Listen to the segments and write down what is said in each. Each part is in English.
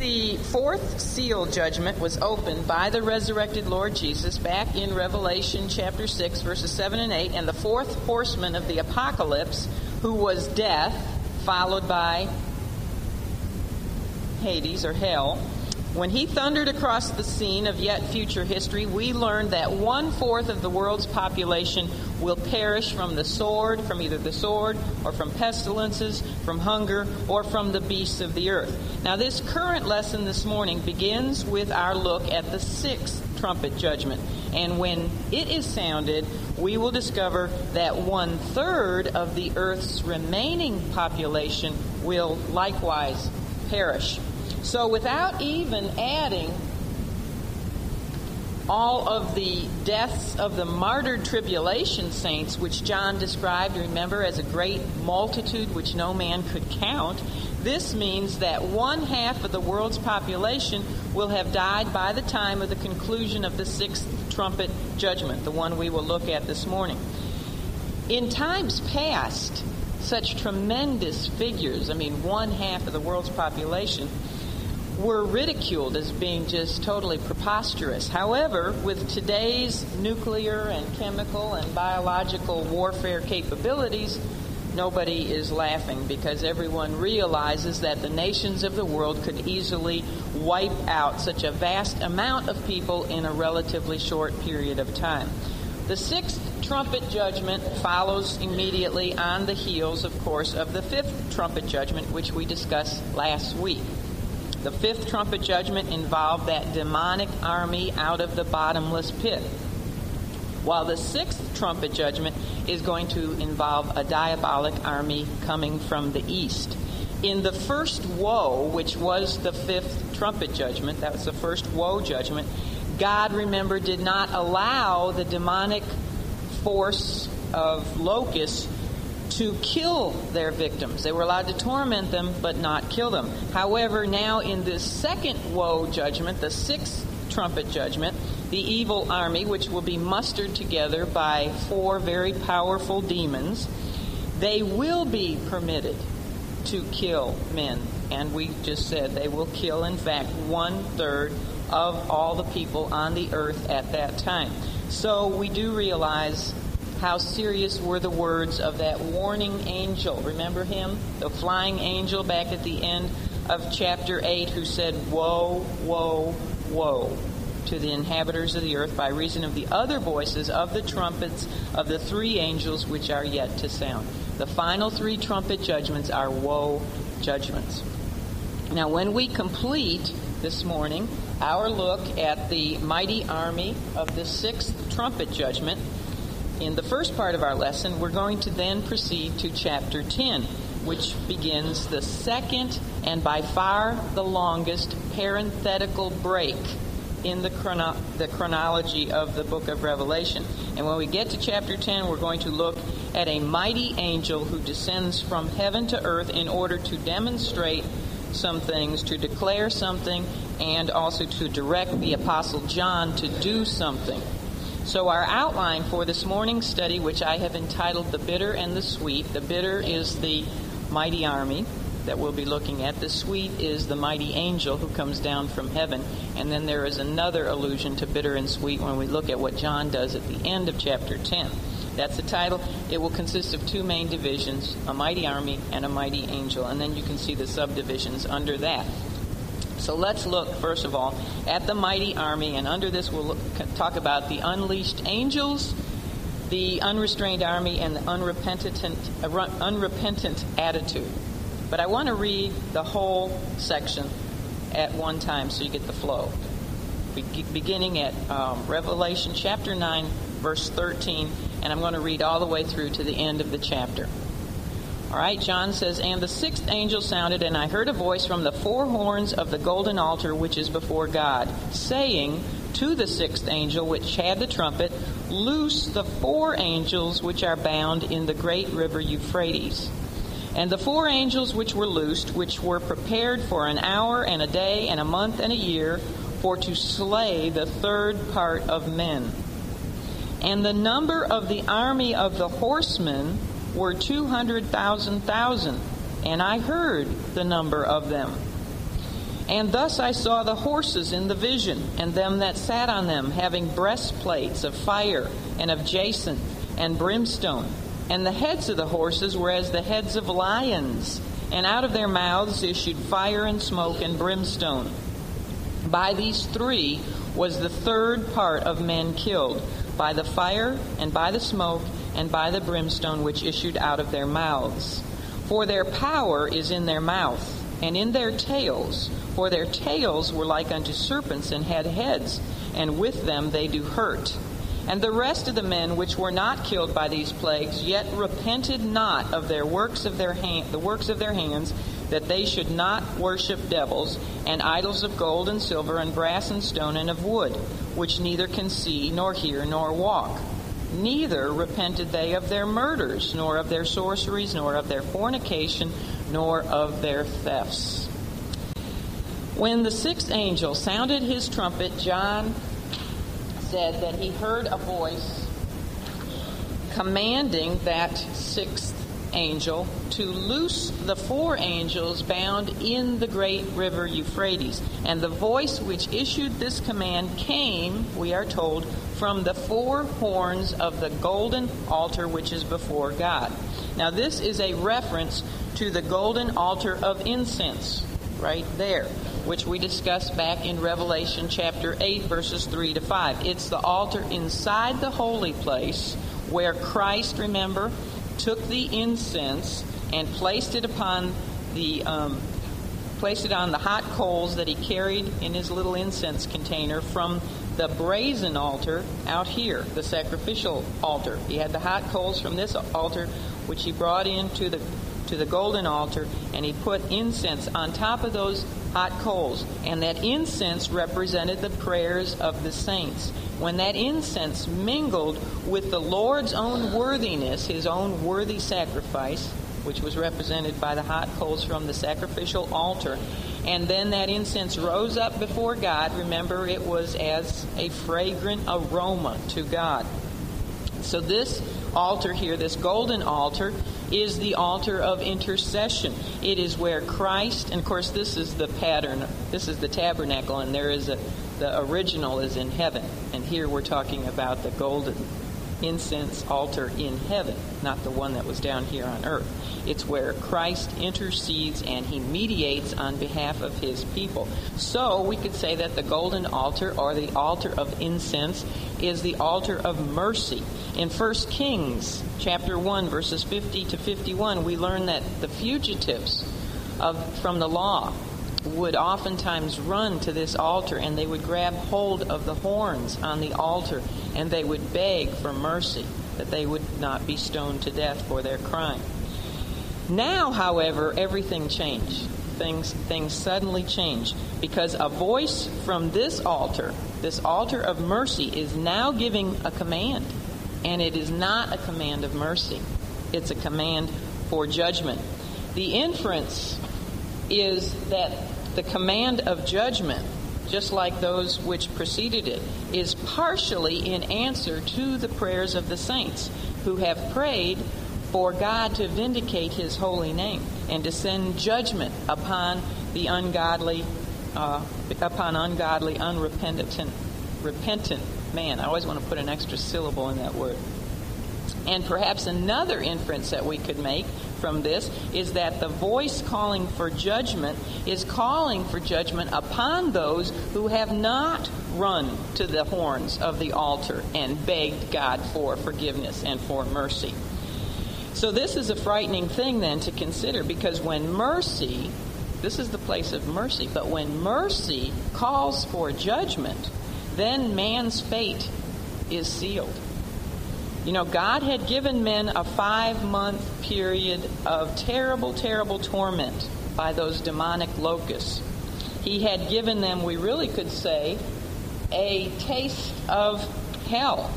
The fourth seal judgment was opened by the resurrected Lord Jesus back in Revelation chapter 6, verses 7 and 8, and the fourth horseman of the apocalypse, who was death, followed by Hades or hell. When he thundered across the scene of yet future history, we learned that one fourth of the world's population will perish from the sword, from either the sword or from pestilences, from hunger, or from the beasts of the earth. Now, this current lesson this morning begins with our look at the sixth trumpet judgment. And when it is sounded, we will discover that one third of the earth's remaining population will likewise perish. So, without even adding all of the deaths of the martyred tribulation saints, which John described, remember, as a great multitude which no man could count, this means that one half of the world's population will have died by the time of the conclusion of the sixth trumpet judgment, the one we will look at this morning. In times past, such tremendous figures, I mean, one half of the world's population, were ridiculed as being just totally preposterous. However, with today's nuclear and chemical and biological warfare capabilities, nobody is laughing because everyone realizes that the nations of the world could easily wipe out such a vast amount of people in a relatively short period of time. The sixth trumpet judgment follows immediately on the heels, of course, of the fifth trumpet judgment, which we discussed last week. The fifth trumpet judgment involved that demonic army out of the bottomless pit. While the sixth trumpet judgment is going to involve a diabolic army coming from the east. In the first woe, which was the fifth trumpet judgment, that was the first woe judgment, God, remember, did not allow the demonic force of locusts to kill their victims. They were allowed to torment them, but not kill them. However, now in this second woe judgment, the sixth trumpet judgment, the evil army, which will be mustered together by four very powerful demons, they will be permitted to kill men. And we just said they will kill, in fact, one third of all the people on the earth at that time. So we do realize how serious were the words of that warning angel. Remember him? The flying angel back at the end of chapter 8 who said, Woe, woe, woe to the inhabitants of the earth by reason of the other voices of the trumpets of the three angels which are yet to sound. The final three trumpet judgments are woe judgments. Now, when we complete this morning our look at the mighty army of the sixth trumpet judgment, in the first part of our lesson, we're going to then proceed to chapter 10, which begins the second and by far the longest parenthetical break in the, chrono- the chronology of the book of Revelation. And when we get to chapter 10, we're going to look at a mighty angel who descends from heaven to earth in order to demonstrate some things, to declare something, and also to direct the Apostle John to do something. So, our outline for this morning's study, which I have entitled The Bitter and the Sweet, the bitter is the mighty army that we'll be looking at. The sweet is the mighty angel who comes down from heaven. And then there is another allusion to bitter and sweet when we look at what John does at the end of chapter 10. That's the title. It will consist of two main divisions a mighty army and a mighty angel. And then you can see the subdivisions under that. So let's look, first of all, at the mighty army, and under this we'll look, talk about the unleashed angels, the unrestrained army, and the unrepentant, uh, unrepentant attitude. But I want to read the whole section at one time so you get the flow. Be- beginning at um, Revelation chapter 9, verse 13, and I'm going to read all the way through to the end of the chapter. All right, John says, And the sixth angel sounded, and I heard a voice from the four horns of the golden altar which is before God, saying to the sixth angel which had the trumpet, Loose the four angels which are bound in the great river Euphrates. And the four angels which were loosed, which were prepared for an hour and a day and a month and a year, for to slay the third part of men. And the number of the army of the horsemen were 200,000 thousand, and I heard the number of them. And thus I saw the horses in the vision, and them that sat on them, having breastplates of fire, and of jacinth, and brimstone. And the heads of the horses were as the heads of lions, and out of their mouths issued fire and smoke and brimstone. By these three was the third part of men killed, by the fire, and by the smoke, and by the brimstone which issued out of their mouths. For their power is in their mouth, and in their tails for their tails were like unto serpents and had heads, and with them they do hurt. And the rest of the men which were not killed by these plagues yet repented not of their works of their hand, the works of their hands, that they should not worship devils and idols of gold and silver and brass and stone and of wood, which neither can see nor hear nor walk. Neither repented they of their murders, nor of their sorceries, nor of their fornication, nor of their thefts. When the sixth angel sounded his trumpet, John said that he heard a voice commanding that sixth angel to loose the four angels bound in the great river Euphrates. And the voice which issued this command came, we are told, from the four horns of the golden altar which is before God. Now, this is a reference to the golden altar of incense, right there which we discussed back in Revelation chapter 8, verses 3 to 5. It's the altar inside the holy place where Christ, remember, took the incense and placed it upon the um, placed it on the hot coals that he carried in his little incense container from the brazen altar out here, the sacrificial altar. He had the hot coals from this altar, which he brought into the to the golden altar, and he put incense on top of those hot coals. And that incense represented the prayers of the saints. When that incense mingled with the Lord's own worthiness, his own worthy sacrifice, which was represented by the hot coals from the sacrificial altar, and then that incense rose up before God, remember it was as a fragrant aroma to God. So this altar here, this golden altar, is the altar of intercession. It is where Christ, and of course, this is the pattern, this is the tabernacle, and there is a, the original is in heaven. Here we're talking about the golden incense altar in heaven, not the one that was down here on earth. It's where Christ intercedes and he mediates on behalf of his people. So we could say that the golden altar or the altar of incense is the altar of mercy. In 1 Kings chapter 1 verses 50 to 51, we learn that the fugitives of, from the law would oftentimes run to this altar and they would grab hold of the horns on the altar and they would beg for mercy that they would not be stoned to death for their crime. Now, however, everything changed. Things, things suddenly changed because a voice from this altar, this altar of mercy, is now giving a command. And it is not a command of mercy, it's a command for judgment. The inference is that the command of judgment, just like those which preceded it, is partially in answer to the prayers of the saints who have prayed for God to vindicate his holy name and to send judgment upon the ungodly, uh, upon ungodly, unrepentant, repentant man. I always want to put an extra syllable in that word. And perhaps another inference that we could make from this is that the voice calling for judgment is calling for judgment upon those who have not run to the horns of the altar and begged God for forgiveness and for mercy. So, this is a frightening thing then to consider because when mercy, this is the place of mercy, but when mercy calls for judgment, then man's fate is sealed. You know, God had given men a five month period of terrible, terrible torment by those demonic locusts. He had given them, we really could say, a taste of hell,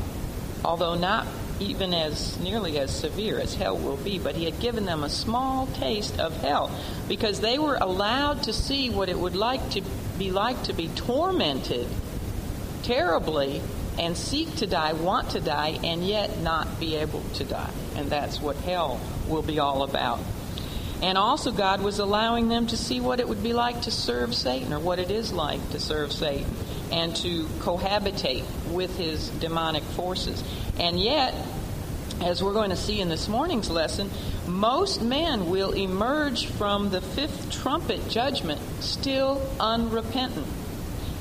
although not even as nearly as severe as hell will be, but he had given them a small taste of hell because they were allowed to see what it would like to be like to be tormented terribly and seek to die, want to die, and yet not be able to die. And that's what hell will be all about. And also, God was allowing them to see what it would be like to serve Satan, or what it is like to serve Satan, and to cohabitate with his demonic forces. And yet, as we're going to see in this morning's lesson, most men will emerge from the fifth trumpet judgment still unrepentant,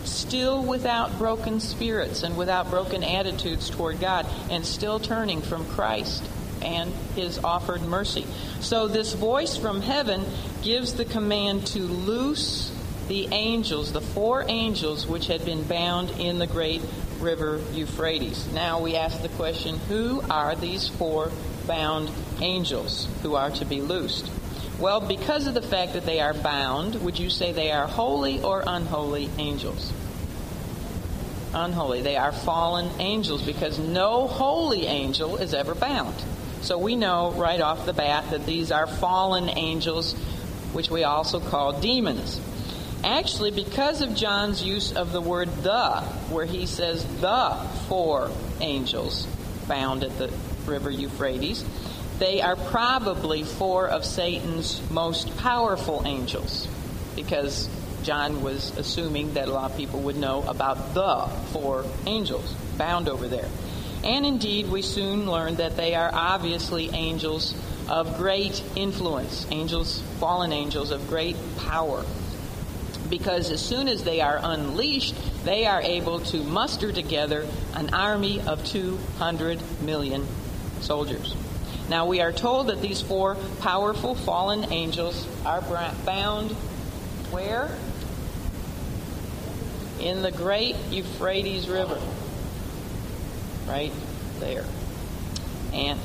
still without broken spirits and without broken attitudes toward God, and still turning from Christ and his offered mercy. So, this voice from heaven gives the command to loose the angels, the four angels which had been bound in the great river Euphrates. Now we ask the question who are these four bound angels who are to be loosed? Well, because of the fact that they are bound, would you say they are holy or unholy angels? Unholy. They are fallen angels because no holy angel is ever bound. So we know right off the bat that these are fallen angels, which we also call demons. Actually, because of John's use of the word the, where he says the four angels bound at the river Euphrates, they are probably four of Satan's most powerful angels. Because John was assuming that a lot of people would know about the four angels bound over there. And indeed, we soon learned that they are obviously angels of great influence, angels, fallen angels of great power. Because as soon as they are unleashed, they are able to muster together an army of 200 million soldiers. Now, we are told that these four powerful fallen angels are bound where? In the great Euphrates River right there. And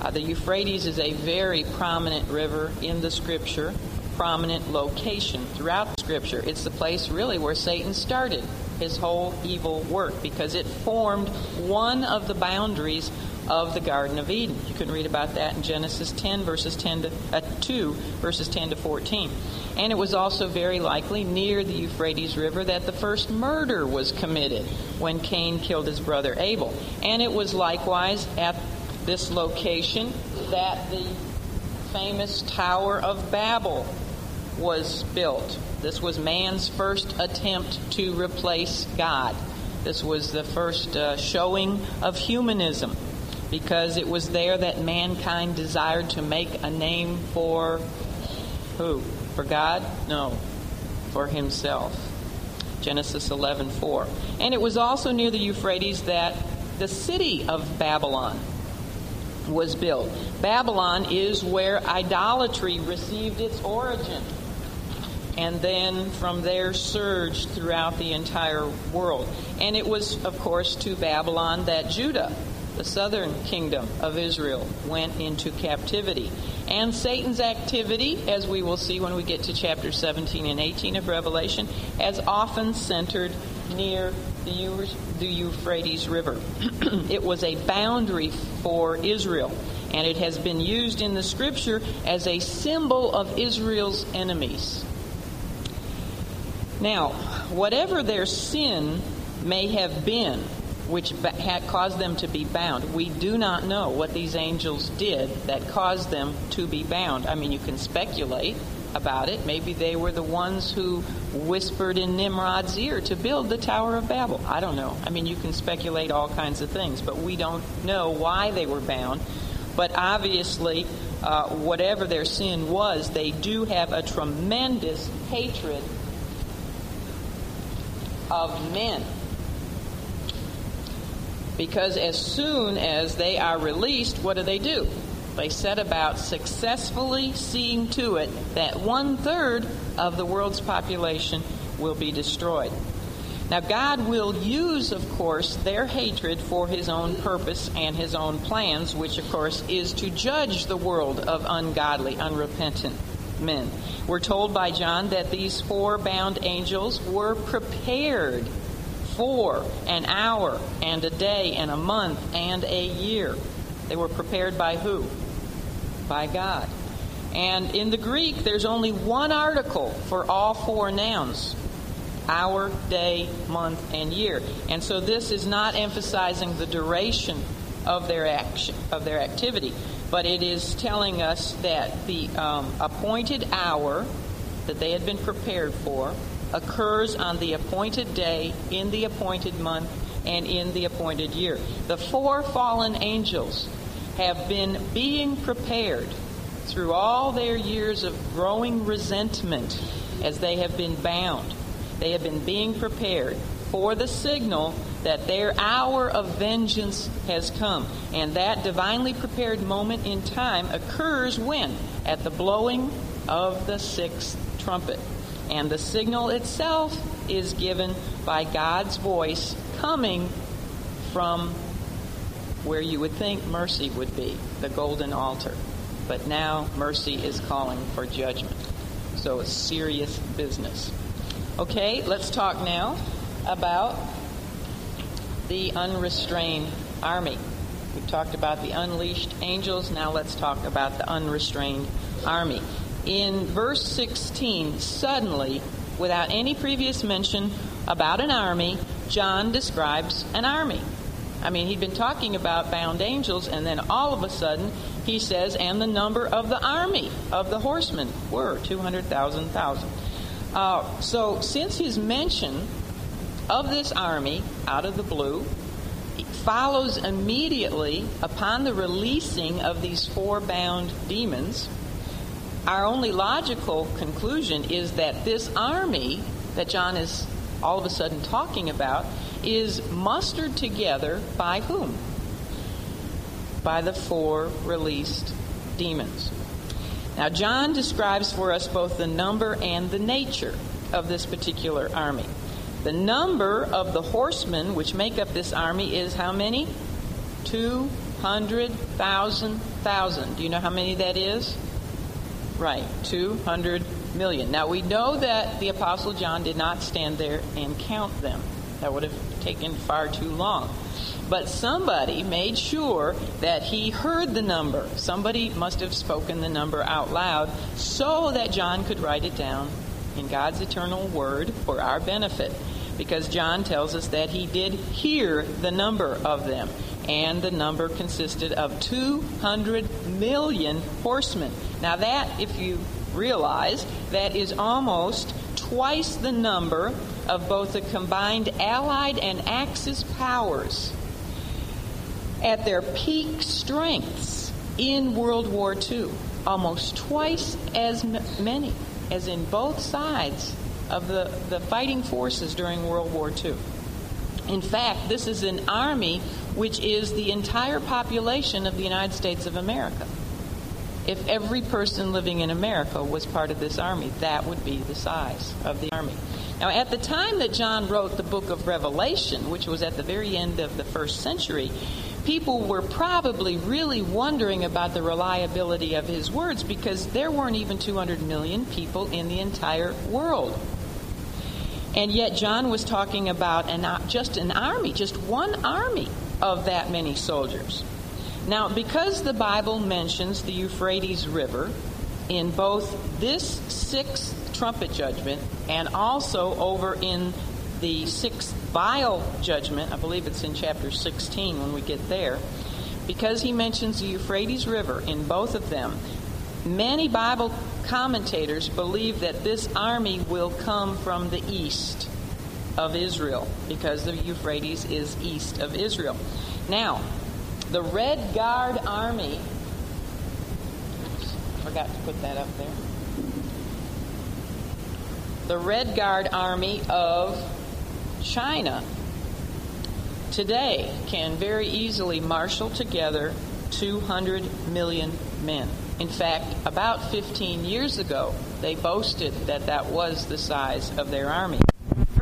uh, the Euphrates is a very prominent river in the Scripture, prominent location throughout Scripture. It's the place really where Satan started his whole evil work because it formed one of the boundaries of the Garden of Eden. You can read about that in Genesis 10, verses 10 to uh, 2, verses 10 to 14. And it was also very likely near the Euphrates River that the first murder was committed when Cain killed his brother Abel. And it was likewise at this location that the famous Tower of Babel was built. This was man's first attempt to replace God. This was the first uh, showing of humanism because it was there that mankind desired to make a name for who? For God? No, for himself. Genesis 11:4. And it was also near the Euphrates that the city of Babylon was built. Babylon is where idolatry received its origin and then from there surged throughout the entire world. And it was, of course, to Babylon that Judah the southern kingdom of Israel went into captivity. And Satan's activity, as we will see when we get to chapter 17 and 18 of Revelation, has often centered near the, Euphrates River. it was a boundary for Israel, and it has been used in the scripture as a symbol of Israel's enemies. Now, whatever their sin may have been, which had caused them to be bound. We do not know what these angels did that caused them to be bound. I mean, you can speculate about it. Maybe they were the ones who whispered in Nimrod's ear to build the Tower of Babel. I don't know. I mean, you can speculate all kinds of things, but we don't know why they were bound. But obviously, uh, whatever their sin was, they do have a tremendous hatred of men because as soon as they are released, what do they do? They set about successfully seeing to it that one third of the world's population will be destroyed. Now, God will use, of course, their hatred for his own purpose and his own plans, which, of course, is to judge the world of ungodly, unrepentant men. We're told by John that these four bound angels were prepared for an hour and a day and a month and a year. They were prepared by who? By God. And in the Greek, there's only one article for all four nouns hour, day, month, and year. And so this is not emphasizing the duration of their action, of their activity. but it is telling us that the um, appointed hour that they had been prepared for occurs on the appointed day, in the appointed month, and in the appointed year. The four fallen angels have been being prepared through all their years of growing resentment as they have been bound. They have been being prepared for the signal that their hour of vengeance has come. And that divinely prepared moment in time occurs when? At the blowing of the sixth trumpet. And the signal itself is given by God's voice coming from where you would think mercy would be, the golden altar. But now mercy is calling for judgment. So it's serious business. Okay, let's talk now about the unrestrained army. We've talked about the unleashed angels. Now let's talk about the unrestrained army. In verse 16, suddenly, without any previous mention about an army, John describes an army. I mean, he'd been talking about bound angels, and then all of a sudden, he says, and the number of the army of the horsemen were 200,000 thousand. Uh, so, since his mention of this army out of the blue follows immediately upon the releasing of these four bound demons, our only logical conclusion is that this army that John is all of a sudden talking about is mustered together by whom? By the four released demons. Now, John describes for us both the number and the nature of this particular army. The number of the horsemen which make up this army is how many? 200,000 thousand. Do you know how many that is? Right, 200 million. Now we know that the Apostle John did not stand there and count them. That would have taken far too long. But somebody made sure that he heard the number. Somebody must have spoken the number out loud so that John could write it down in God's eternal word for our benefit. Because John tells us that he did hear the number of them. And the number consisted of 200 million horsemen. Now, that, if you realize, that is almost twice the number of both the combined Allied and Axis powers at their peak strengths in World War II. Almost twice as many as in both sides of the, the fighting forces during World War II. In fact, this is an army which is the entire population of the United States of America. If every person living in America was part of this army, that would be the size of the army. Now, at the time that John wrote the book of Revelation, which was at the very end of the first century, people were probably really wondering about the reliability of his words because there weren't even 200 million people in the entire world. And yet, John was talking about an, just an army, just one army of that many soldiers. Now, because the Bible mentions the Euphrates River in both this sixth trumpet judgment and also over in the sixth vial judgment, I believe it's in chapter 16 when we get there, because he mentions the Euphrates River in both of them, many Bible commentators believe that this army will come from the east of Israel because the Euphrates is east of Israel. Now, the Red Guard army, oops, I forgot to put that up there. The Red Guard army of China today can very easily marshal together 200 million men. In fact, about 15 years ago, they boasted that that was the size of their army.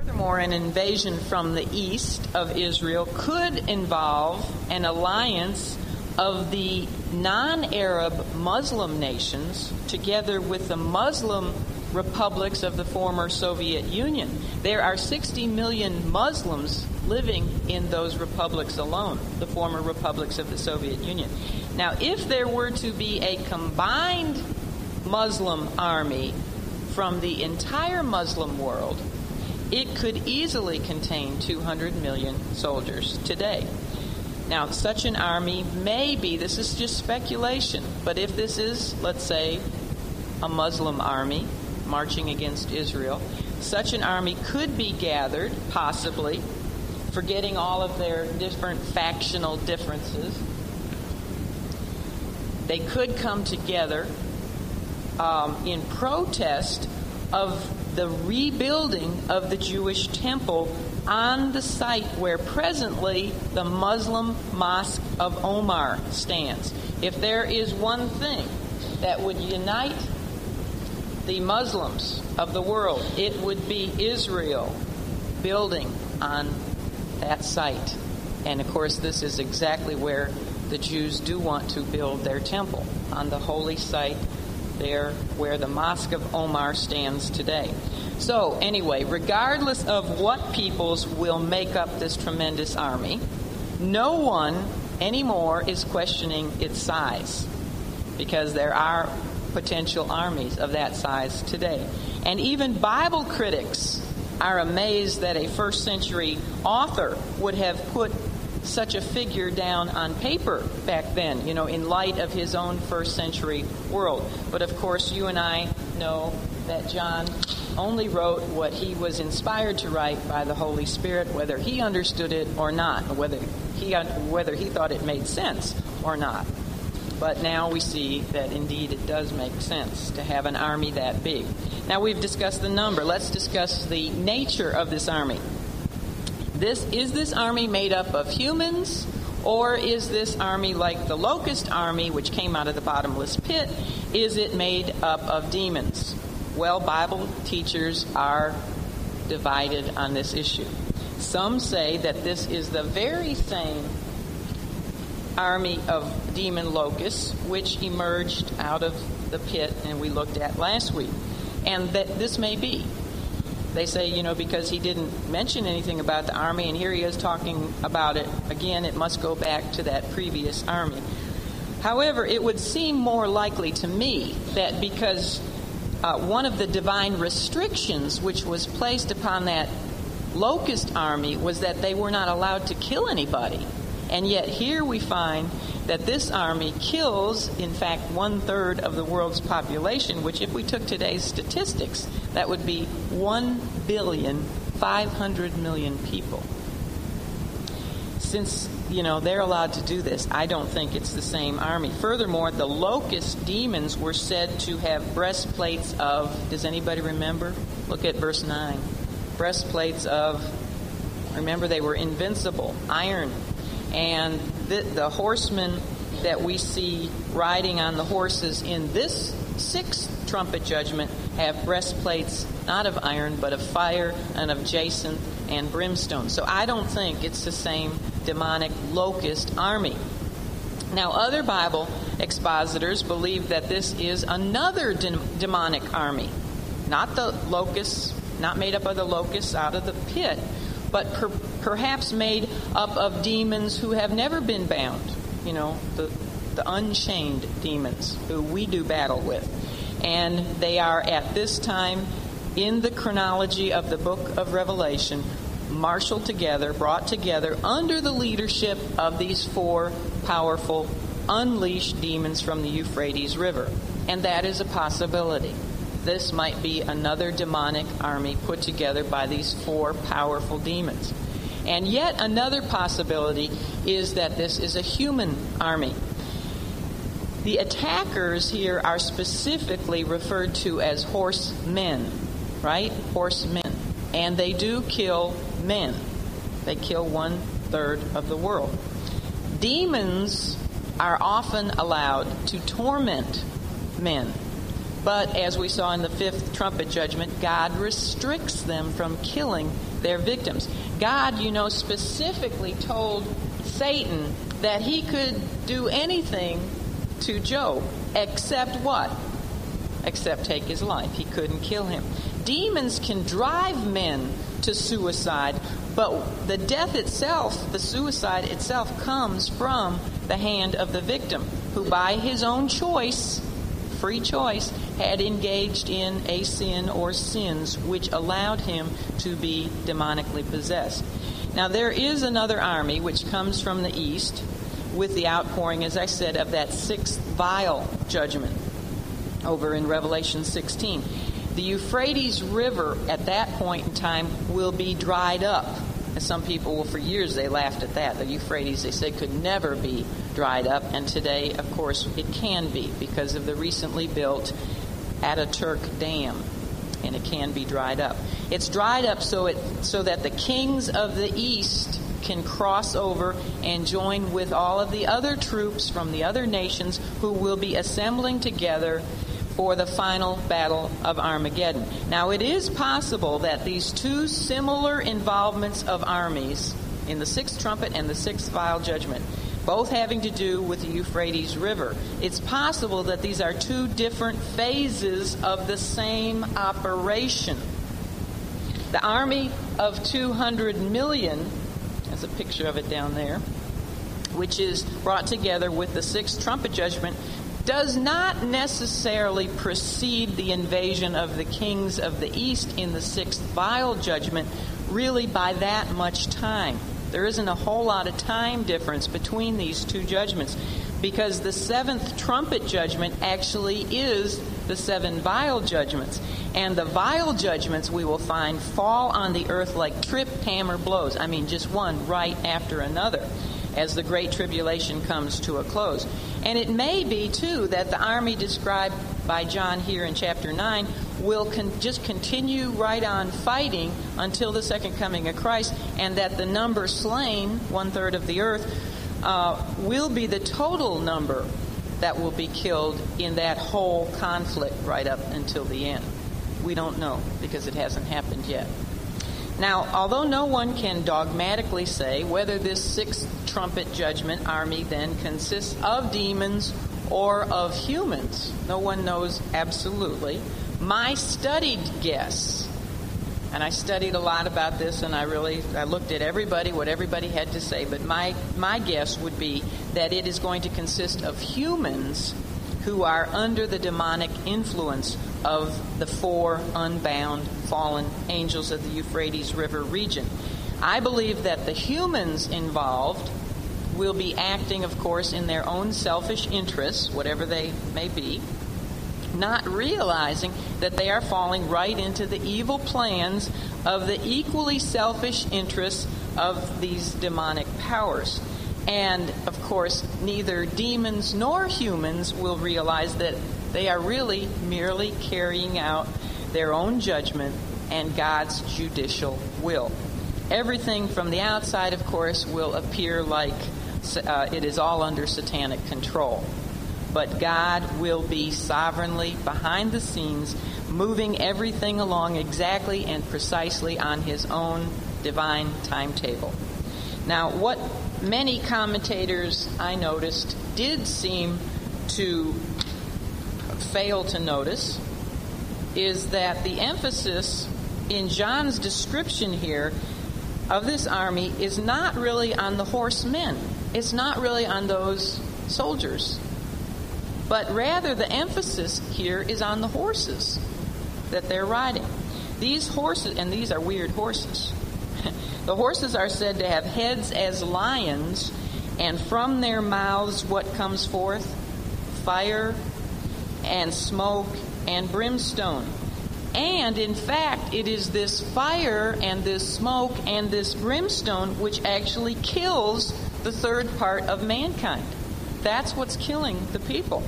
Furthermore, an invasion from the east of Israel could involve an alliance of the non Arab Muslim nations together with the Muslim republics of the former Soviet Union. There are 60 million Muslims living in those republics alone, the former republics of the Soviet Union. Now, if there were to be a combined Muslim army from the entire Muslim world, it could easily contain 200 million soldiers today. Now, such an army may be, this is just speculation, but if this is, let's say, a Muslim army marching against Israel, such an army could be gathered, possibly, forgetting all of their different factional differences. They could come together um, in protest of the rebuilding of the Jewish temple on the site where presently the Muslim Mosque of Omar stands. If there is one thing that would unite the Muslims of the world, it would be Israel building on that site. And of course, this is exactly where the Jews do want to build their temple, on the holy site there where the Mosque of Omar stands today. So, anyway, regardless of what peoples will make up this tremendous army, no one anymore is questioning its size because there are potential armies of that size today. And even Bible critics are amazed that a first century author would have put such a figure down on paper back then, you know, in light of his own first century world. But of course, you and I know that John only wrote what he was inspired to write by the Holy Spirit, whether he understood it or not, whether he whether he thought it made sense or not. But now we see that indeed it does make sense to have an army that big. Now we've discussed the number. Let's discuss the nature of this army. This is this army made up of humans or is this army like the locust army which came out of the bottomless pit? Is it made up of demons? Well, Bible teachers are divided on this issue. Some say that this is the very same army of demon locusts which emerged out of the pit and we looked at last week. And that this may be. They say, you know, because he didn't mention anything about the army, and here he is talking about it again, it must go back to that previous army. However, it would seem more likely to me that because uh, one of the divine restrictions which was placed upon that locust army was that they were not allowed to kill anybody. And yet, here we find that this army kills, in fact, one third of the world's population, which, if we took today's statistics, that would be 1 billion 500 million people. Since, you know, they're allowed to do this, I don't think it's the same army. Furthermore, the locust demons were said to have breastplates of, does anybody remember? Look at verse 9. Breastplates of, remember, they were invincible, iron. And the, the horsemen that we see riding on the horses in this sixth trumpet judgment have breastplates not of iron, but of fire and of jacinth and brimstone. So I don't think it's the same demonic locust army. Now, other Bible expositors believe that this is another de- demonic army, not the locusts, not made up of the locusts out of the pit, but per- perhaps made up of demons who have never been bound. You know, the, the unchained demons who we do battle with. And they are at this time in the chronology of the book of Revelation marshaled together, brought together under the leadership of these four powerful, unleashed demons from the Euphrates River. And that is a possibility. This might be another demonic army put together by these four powerful demons. And yet another possibility is that this is a human army. The attackers here are specifically referred to as horsemen, right? Horsemen. And they do kill men. They kill one third of the world. Demons are often allowed to torment men. But as we saw in the fifth trumpet judgment, God restricts them from killing their victims. God, you know, specifically told Satan that he could do anything to Job except what? Except take his life. He couldn't kill him. Demons can drive men to suicide, but the death itself, the suicide itself, comes from the hand of the victim, who by his own choice, free choice, had engaged in a sin or sins which allowed him to be demonically possessed. Now, there is another army which comes from the east with the outpouring, as I said, of that sixth vial judgment over in Revelation 16. The Euphrates River at that point in time will be dried up. And some people, well, for years they laughed at that. The Euphrates, they said, could never be dried up. And today, of course, it can be because of the recently built Ataturk Dam. And it can be dried up. It's dried up so, it, so that the kings of the east can cross over and join with all of the other troops from the other nations who will be assembling together for the final battle of Armageddon. Now, it is possible that these two similar involvements of armies in the sixth trumpet and the sixth vial judgment, both having to do with the Euphrates River, it's possible that these are two different phases of the same operation. The army of 200 million there's a picture of it down there, which is brought together with the sixth trumpet judgment, does not necessarily precede the invasion of the kings of the east in the sixth vial judgment, really by that much time. There isn't a whole lot of time difference between these two judgments because the seventh trumpet judgment actually is the seven vial judgments. And the vial judgments we will find fall on the earth like trip hammer blows. I mean, just one right after another as the Great Tribulation comes to a close. And it may be, too, that the army described by John here in chapter 9 will con- just continue right on fighting until the second coming of Christ, and that the number slain, one third of the earth, uh, will be the total number that will be killed in that whole conflict right up until the end. We don't know because it hasn't happened yet. Now, although no one can dogmatically say whether this sixth trumpet judgment army then consists of demons or of humans, no one knows absolutely. My studied guess and I studied a lot about this, and I really I looked at everybody, what everybody had to say. But my my guess would be that it is going to consist of humans who are under the demonic influence of the four unbound fallen angels of the Euphrates River region. I believe that the humans involved will be acting, of course, in their own selfish interests, whatever they may be not realizing that they are falling right into the evil plans of the equally selfish interests of these demonic powers. And of course, neither demons nor humans will realize that they are really merely carrying out their own judgment and God's judicial will. Everything from the outside, of course, will appear like uh, it is all under satanic control but God will be sovereignly behind the scenes, moving everything along exactly and precisely on His own divine timetable. Now, what many commentators I noticed did seem to fail to notice is that the emphasis in John's description here of this army is not really on the horsemen. It's not really on those soldiers but rather the emphasis here is on the horses that they're riding. These horses, and these are weird horses, the horses are said to have heads as lions, and from their mouths what comes forth? Fire and smoke and brimstone. And in fact, it is this fire and this smoke and this brimstone which actually kills the third part of mankind. That's what's killing the people.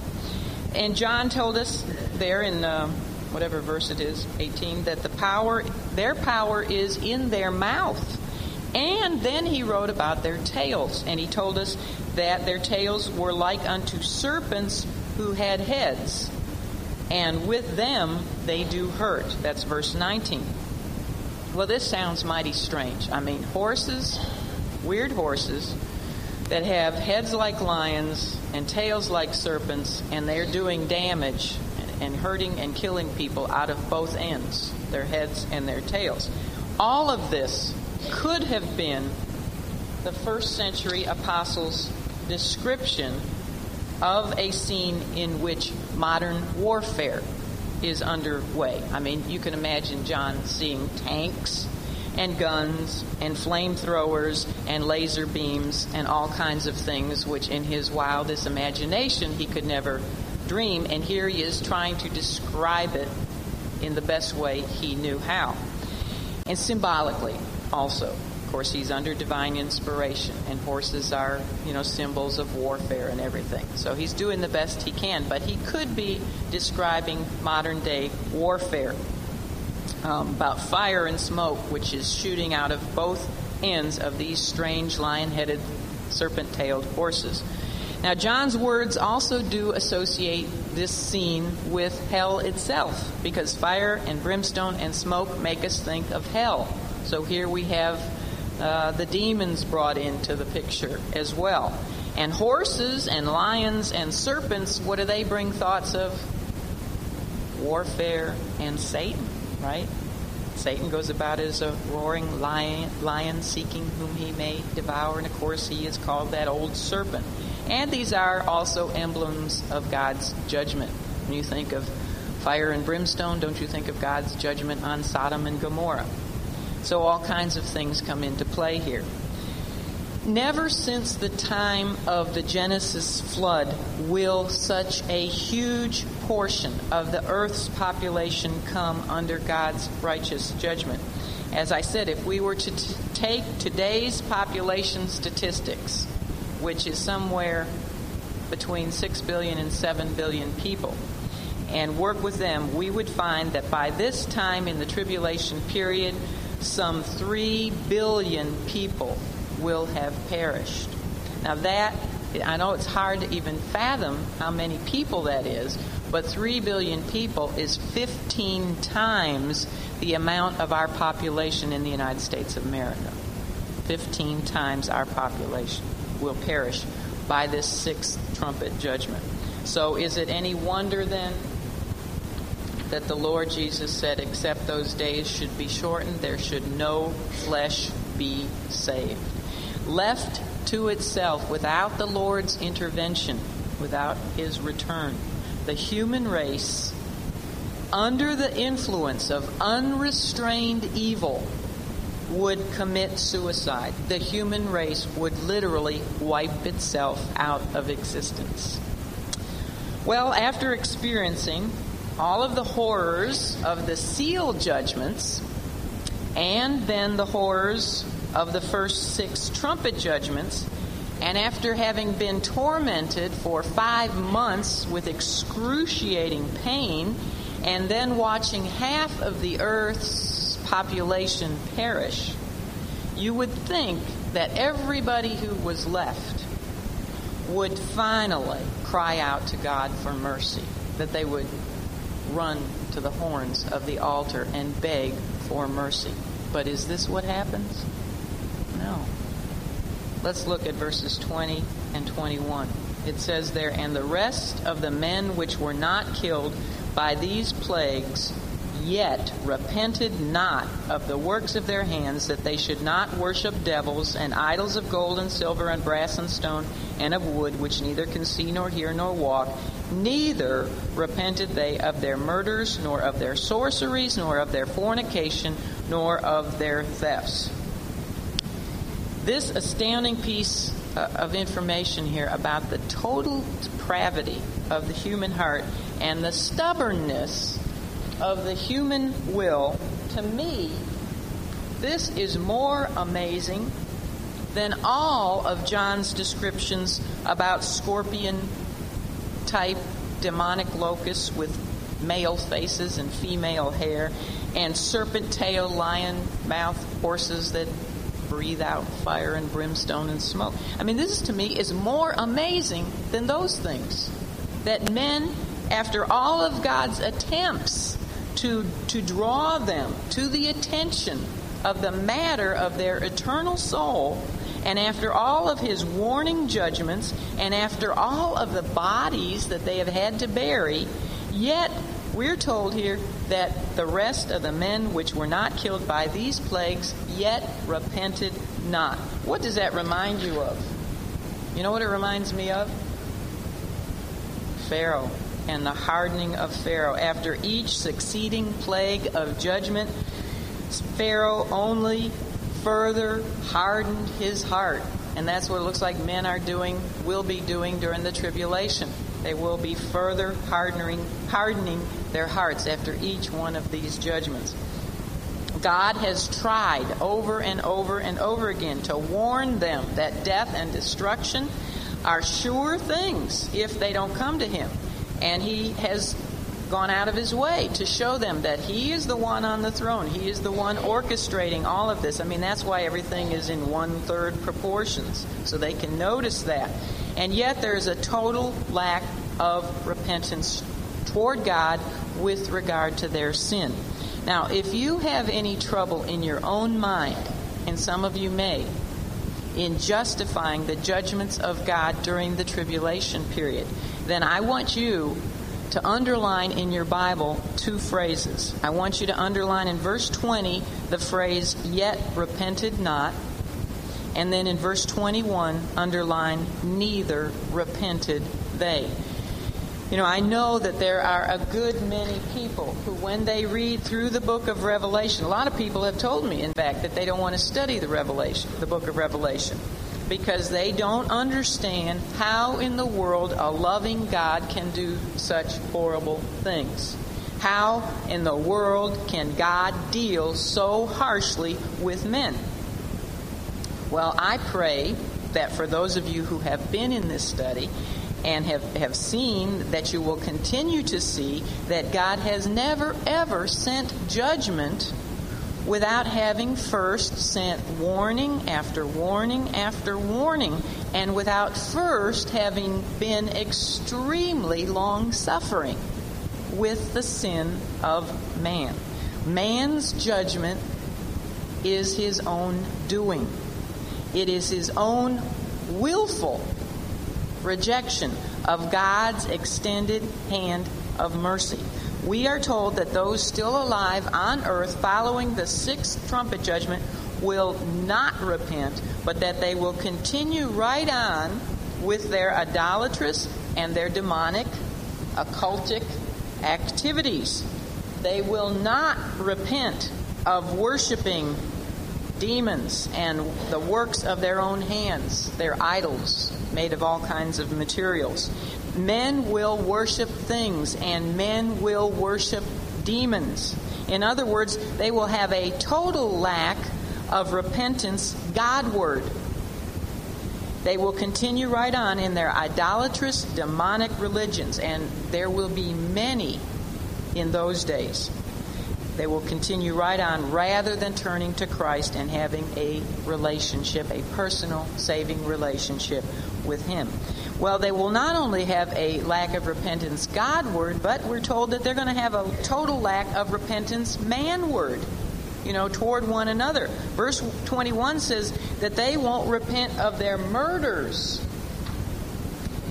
And John told us there in uh, whatever verse it is, 18, that the power, their power is in their mouth. And then he wrote about their tails, and he told us that their tails were like unto serpents who had heads, and with them they do hurt. That's verse 19. Well, this sounds mighty strange. I mean, horses, weird horses, that have heads like lions and tails like serpents, and they're doing damage and hurting and killing people out of both ends, their heads and their tails. All of this could have been the first century apostles' description of a scene in which modern warfare is underway. I mean, you can imagine John seeing tanks and guns and flamethrowers and laser beams and all kinds of things which in his wildest imagination he could never dream. And here he is trying to describe it in the best way he knew how. And symbolically also. Of course, he's under divine inspiration, and horses are, you know, symbols of warfare and everything. So he's doing the best he can, but he could be describing modern day warfare um, about fire and smoke, which is shooting out of both ends of these strange lion headed, serpent tailed horses. Now, John's words also do associate this scene with hell itself, because fire and brimstone and smoke make us think of hell. So here we have uh, the demons brought into the picture as well. And horses and lions and serpents, what do they bring thoughts of? Warfare and Satan, right? Satan goes about as a roaring lion, lion seeking whom he may devour, and of course he is called that old serpent. And these are also emblems of God's judgment. When you think of fire and brimstone, don't you think of God's judgment on Sodom and Gomorrah? So all kinds of things come into play here. Never since the time of the Genesis flood will such a huge portion of the earth's population come under God's righteous judgment. As I said, if we were to t- take today's population statistics, which is somewhere between 6 billion and 7 billion people, and work with them, we would find that by this time in the tribulation period, some 3 billion people will have perished. Now, that, I know it's hard to even fathom how many people that is, but 3 billion people is 15 times the amount of our population in the United States of America. 15 times our population will perish by this sixth trumpet judgment. So, is it any wonder then that the Lord Jesus said, Except those days should be shortened, there should no flesh be saved? Left to itself without the Lord's intervention, without his return, the human race, under the influence of unrestrained evil, would commit suicide. The human race would literally wipe itself out of existence. Well, after experiencing all of the horrors of the seal judgments and then the horrors of the first six trumpet judgments, and after having been tormented for five months with excruciating pain, and then watching half of the earth's population perish, you would think that everybody who was left would finally cry out to God for mercy, that they would run to the horns of the altar and beg for mercy. But is this what happens? No. Let's look at verses 20 and 21. It says there, And the rest of the men which were not killed by these plagues yet repented not of the works of their hands, that they should not worship devils and idols of gold and silver and brass and stone and of wood, which neither can see nor hear nor walk. Neither repented they of their murders, nor of their sorceries, nor of their fornication, nor of their thefts. This astounding piece uh, of information here about the total depravity of the human heart and the stubbornness of the human will, to me, this is more amazing than all of John's descriptions about scorpion type demonic locusts with male faces and female hair, and serpent tail lion mouth horses that breathe out fire and brimstone and smoke. I mean, this to me is more amazing than those things. That men, after all of God's attempts to, to draw them to the attention of the matter of their eternal soul, and after all of his warning judgments, and after all of the bodies that they have had to bury, yet we're told here that the rest of the men which were not killed by these plagues yet repented not. What does that remind you of? You know what it reminds me of? Pharaoh and the hardening of Pharaoh. After each succeeding plague of judgment, Pharaoh only further hardened his heart. And that's what it looks like men are doing, will be doing during the tribulation. They will be further hardening, hardening their hearts after each one of these judgments. God has tried over and over and over again to warn them that death and destruction are sure things if they don't come to Him. And He has gone out of His way to show them that He is the one on the throne. He is the one orchestrating all of this. I mean, that's why everything is in one third proportions, so they can notice that. And yet there's a total lack of repentance toward God with regard to their sin. Now, if you have any trouble in your own mind, and some of you may, in justifying the judgments of God during the tribulation period, then I want you to underline in your Bible two phrases. I want you to underline in verse 20 the phrase, yet repented not. And then in verse 21, underline, neither repented they. You know, I know that there are a good many people who, when they read through the book of Revelation, a lot of people have told me, in fact, that they don't want to study the Revelation, the book of Revelation, because they don't understand how in the world a loving God can do such horrible things. How in the world can God deal so harshly with men? Well, I pray that for those of you who have been in this study, and have, have seen that you will continue to see that God has never ever sent judgment without having first sent warning after warning after warning and without first having been extremely long suffering with the sin of man. Man's judgment is his own doing. It is his own willful rejection of God's extended hand of mercy. We are told that those still alive on earth following the sixth trumpet judgment will not repent, but that they will continue right on with their idolatrous and their demonic, occultic activities. They will not repent of worshiping demons and the works of their own hands, their idols made of all kinds of materials. Men will worship things and men will worship demons. In other words, they will have a total lack of repentance Godward. They will continue right on in their idolatrous, demonic religions, and there will be many in those days. They will continue right on rather than turning to Christ and having a relationship, a personal, saving relationship with Him. Well, they will not only have a lack of repentance Godward, but we're told that they're going to have a total lack of repentance manward you know, toward one another. Verse 21 says that they won't repent of their murders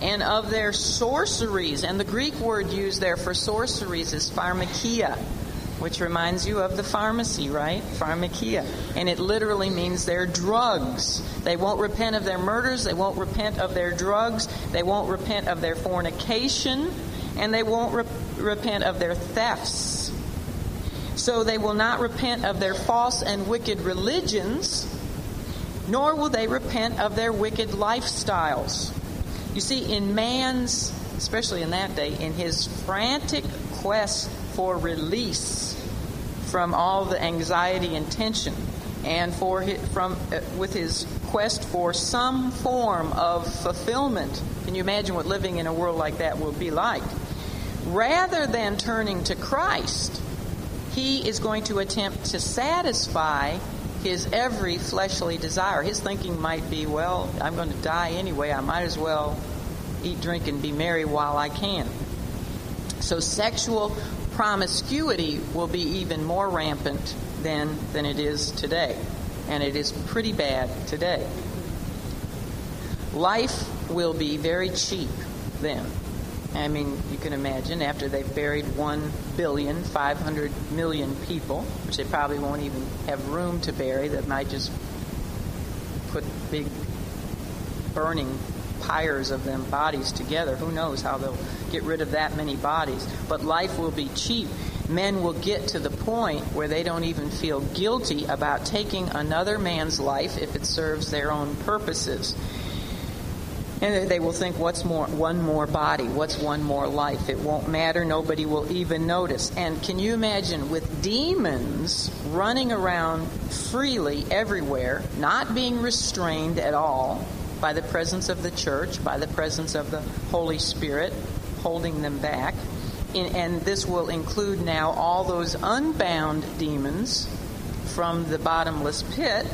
and of their sorceries. And the Greek word used there for sorceries is pharmakia which reminds you of the pharmacy, right? Pharmakia. And it literally means their drugs. They won't repent of their murders, they won't repent of their drugs, they won't repent of their fornication, and they won't re- repent of their thefts. So they will not repent of their false and wicked religions, nor will they repent of their wicked lifestyles. You see, in man's, especially in that day, in his frantic quest for release from all the anxiety and tension and for his, from uh, with his quest for some form of fulfillment. Can you imagine what living in a world like that will be like? Rather than turning to Christ, he is going to attempt to satisfy his every fleshly desire. His thinking might be, well, I'm going to die anyway. I might as well eat, drink, and be merry while I can. So sexual promiscuity will be even more rampant than, than it is today. And it is pretty bad today. Life will be very cheap then. I mean, you can imagine after they've buried 1 billion, 500 million people, which they probably won't even have room to bury, that might just put big burning pyres of them bodies together. Who knows how they'll get rid of that many bodies? But life will be cheap. men will get to the point where they don't even feel guilty about taking another man's life if it serves their own purposes. And they will think, what's more, one more body? What's one more life? It won't matter. Nobody will even notice. And can you imagine with demons running around freely everywhere, not being restrained at all by the presence of the church, by the presence of the Holy Spirit, holding them back? and this will include now all those unbound demons from the bottomless pit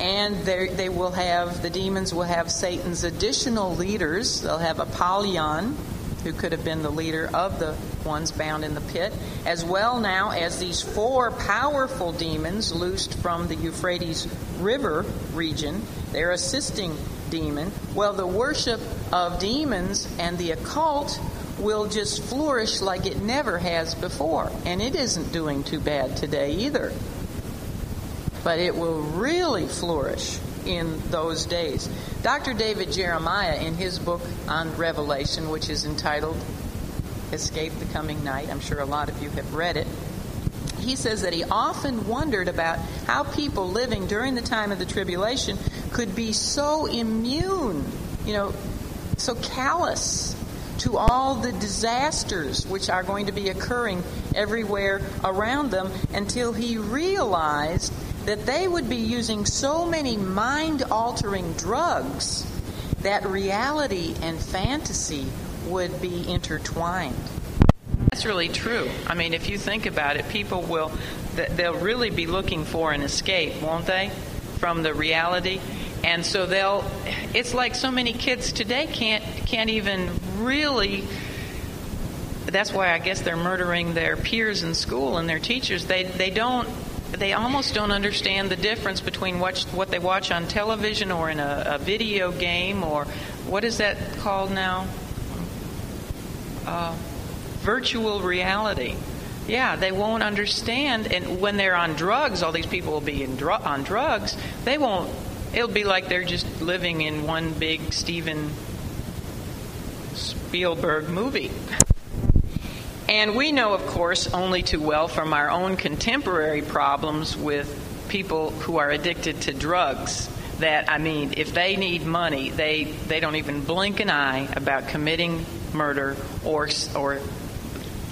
and they will have the demons will have Satan's additional leaders. They'll have Apollyon, who could have been the leader of the ones bound in the pit, as well now as these four powerful demons loosed from the Euphrates River region. They're assisting demon. Well, the worship of demons and the occult will just flourish like it never has before, and it isn't doing too bad today either but it will really flourish in those days. Dr. David Jeremiah, in his book on Revelation, which is entitled Escape the Coming Night, I'm sure a lot of you have read it. He says that he often wondered about how people living during the time of the tribulation could be so immune, you know, so callous to all the disasters which are going to be occurring everywhere around them until he realized that they would be using so many mind altering drugs that reality and fantasy would be intertwined. That's really true. I mean, if you think about it, people will, they'll really be looking for an escape, won't they, from the reality? And so they'll, it's like so many kids today can't, can't even really that's why I guess they're murdering their peers in school and their teachers. They they don't they almost don't understand the difference between what, what they watch on television or in a, a video game or what is that called now? Uh, virtual reality. Yeah, they won't understand. And when they're on drugs, all these people will be dr- on drugs. They won't. It'll be like they're just living in one big Steven Spielberg movie. And we know, of course, only too well from our own contemporary problems with people who are addicted to drugs that, I mean, if they need money, they, they don't even blink an eye about committing murder or, or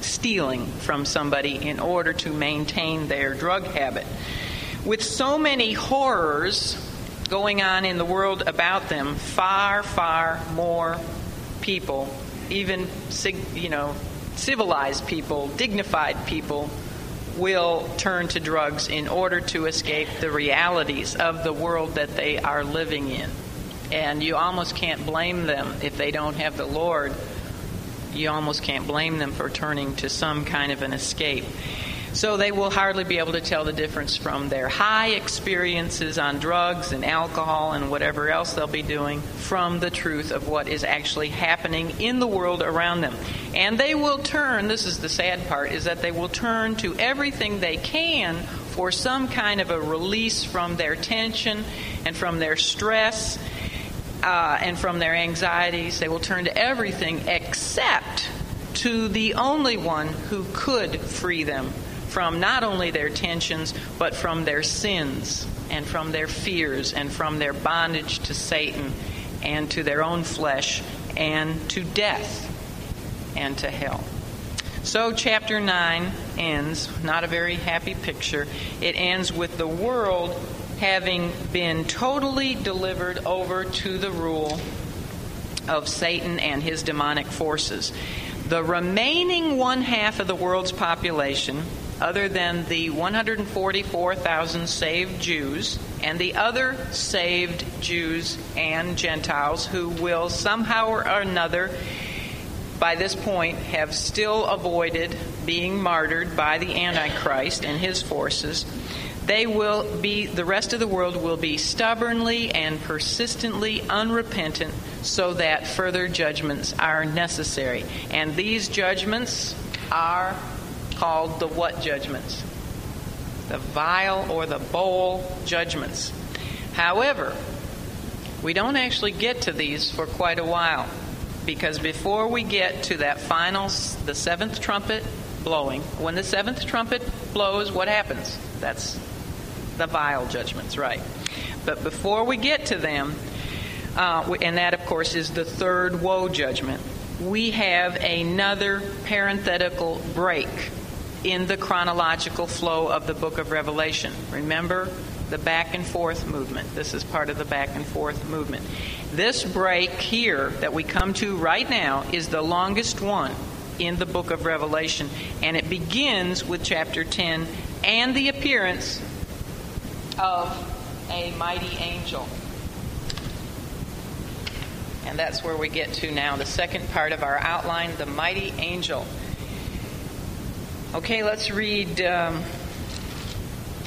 stealing from somebody in order to maintain their drug habit. With so many horrors going on in the world about them, far, far more people, even, you know, civilized people, dignified people, will turn to drugs in order to escape the realities of the world that they are living in. And you almost can't blame them if they don't have the Lord. You almost can't blame them for turning to some kind of an escape. So they will hardly be able to tell the difference from their high experiences on drugs and alcohol and whatever else they'll be doing from the truth of what is actually happening in the world around them. And they will turn, this is the sad part, is that they will turn to everything they can for some kind of a release from their tension and from their stress uh, and from their anxieties. They will turn to everything except to the only one who could free them from not only their tensions, but from their sins and from their fears and from their bondage to Satan and to their own flesh and to death and to hell. So, chapter 9 ends, not a very happy picture. It ends with the world having been totally delivered over to the rule of Satan and his demonic forces. The remaining one half of the world's population other than the 144,000 saved Jews and the other saved Jews and Gentiles who will somehow or another by this point have still avoided being martyred by the Antichrist and his forces. They will be, the rest of the world will be stubbornly and persistently unrepentant so that further judgments are necessary. And these judgments are called the what judgments? The vial or the bowl judgments. However, we don't actually get to these for quite a while because before we get to that final, the seventh trumpet blowing. When the seventh trumpet blows, what happens? That's the vial judgments, right? But before we get to them, uh, and that, of course, is the third woe judgment, we have another parenthetical break in the chronological flow of the book of Revelation. Remember the back and forth movement. This is part of the back and forth movement. This break here that we come to right now is the longest one in the book of Revelation, and it begins with chapter 10 and the appearance of a mighty angel. And that's where we get to now, the second part of our outline, the mighty angel. Okay, let's read. Um,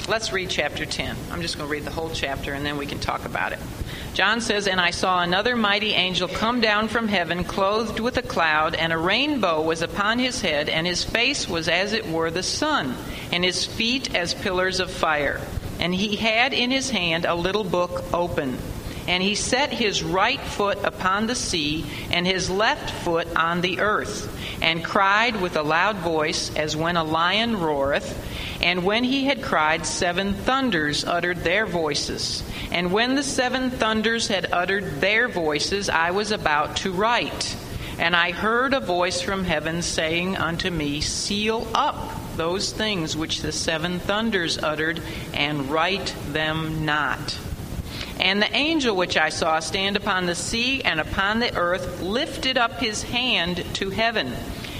let's read chapter 10. I'm just going to read the whole chapter and then we can talk about it. John says, And I saw another mighty angel come down from heaven, clothed with a cloud, and a rainbow was upon his head, and his face was as it were the sun, and his feet as pillars of fire. And he had in his hand a little book open. And he set his right foot upon the sea, and his left foot on the earth, and cried with a loud voice, as when a lion roareth. And when he had cried, seven thunders uttered their voices. And when the seven thunders had uttered their voices, I was about to write. And I heard a voice from heaven saying unto me, Seal up those things which the seven thunders uttered, and write them not. And the angel which I saw stand upon the sea and upon the earth lifted up his hand to heaven,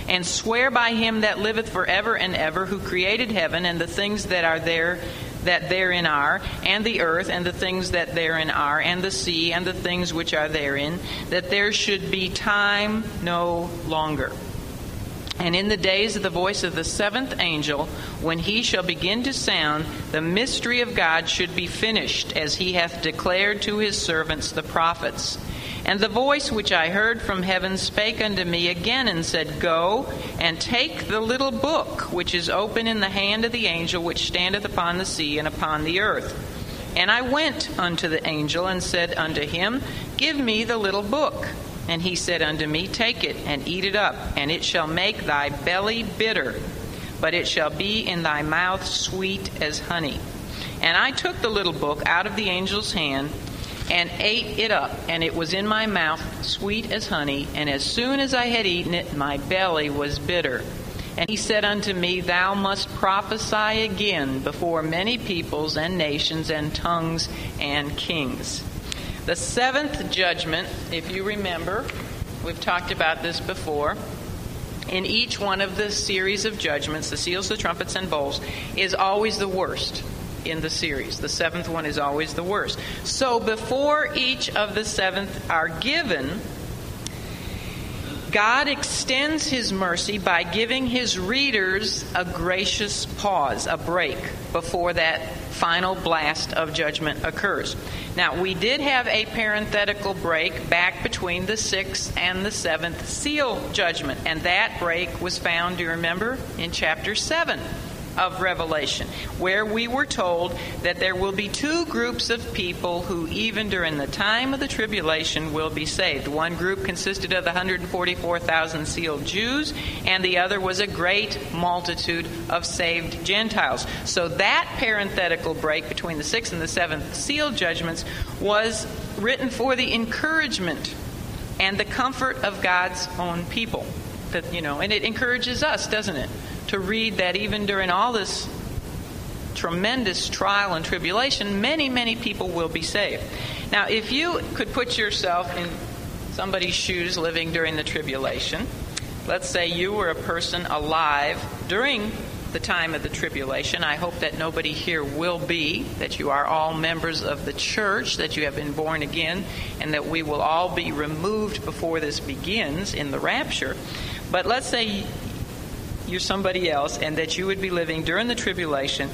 and swear by him that liveth forever and ever, who created heaven and the things that are there that therein are, and the earth and the things that therein are, and the sea and the things which are therein, that there should be time no longer. And in the days of the voice of the seventh angel, when he shall begin to sound, the mystery of God should be finished, as he hath declared to his servants the prophets. And the voice which I heard from heaven spake unto me again and said, Go and take the little book which is open in the hand of the angel which standeth upon the sea and upon the earth. And I went unto the angel and said unto him, Give me the little book. And he said unto me, Take it and eat it up, and it shall make thy belly bitter, but it shall be in thy mouth sweet as honey. And I took the little book out of the angel's hand and ate it up, and it was in my mouth sweet as honey. And as soon as I had eaten it, my belly was bitter. And he said unto me, Thou must prophesy again before many peoples and nations and tongues and kings. The seventh judgment, if you remember, we've talked about this before. In each one of the series of judgments, the seals, the trumpets, and bowls, is always the worst in the series. The seventh one is always the worst. So before each of the seventh are given, God extends his mercy by giving his readers a gracious pause, a break, before that final blast of judgment occurs. Now, we did have a parenthetical break back between the sixth and the seventh seal judgment, and that break was found, do you remember, in chapter 7 of Revelation, where we were told that there will be two groups of people who, even during the time of the tribulation, will be saved. One group consisted of the 144,000 sealed Jews, and the other was a great multitude of saved Gentiles. So that parenthetical break between the sixth and the seventh seal judgments was written for the encouragement and the comfort of God's own people. That, you know, and it encourages us, doesn't it? To read that even during all this tremendous trial and tribulation, many, many people will be saved. Now, if you could put yourself in somebody's shoes living during the tribulation, let's say you were a person alive during the time of the tribulation. I hope that nobody here will be, that you are all members of the church, that you have been born again, and that we will all be removed before this begins in the rapture. But let's say you're somebody else and that you would be living during the tribulation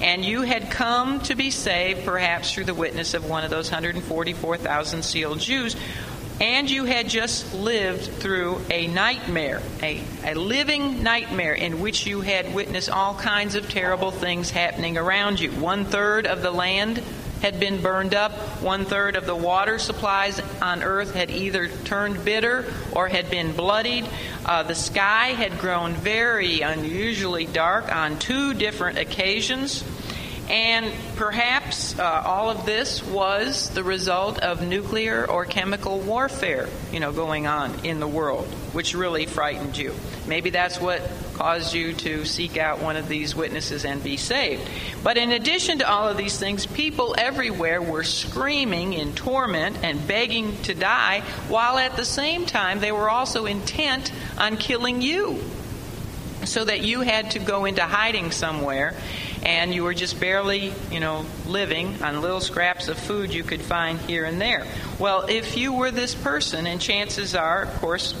and you had come to be saved perhaps through the witness of one of those 144,000 sealed Jews and you had just lived through a nightmare, a, a living nightmare in which you had witnessed all kinds of terrible things happening around you. One third of the land had been burned up. One third of the water supplies on earth had either turned bitter or had been bloodied. Uh, the sky had grown very unusually dark on two different occasions. And perhaps uh, all of this was the result of nuclear or chemical warfare, you know, going on in the world, which really frightened you. Maybe that's what caused you to seek out one of these witnesses and be saved. But in addition to all of these things, people everywhere were screaming in torment and begging to die, while at the same time they were also intent on killing you. So that you had to go into hiding somewhere and you were just barely, you know, living on little scraps of food you could find here and there. Well, if you were this person, and chances are, of course,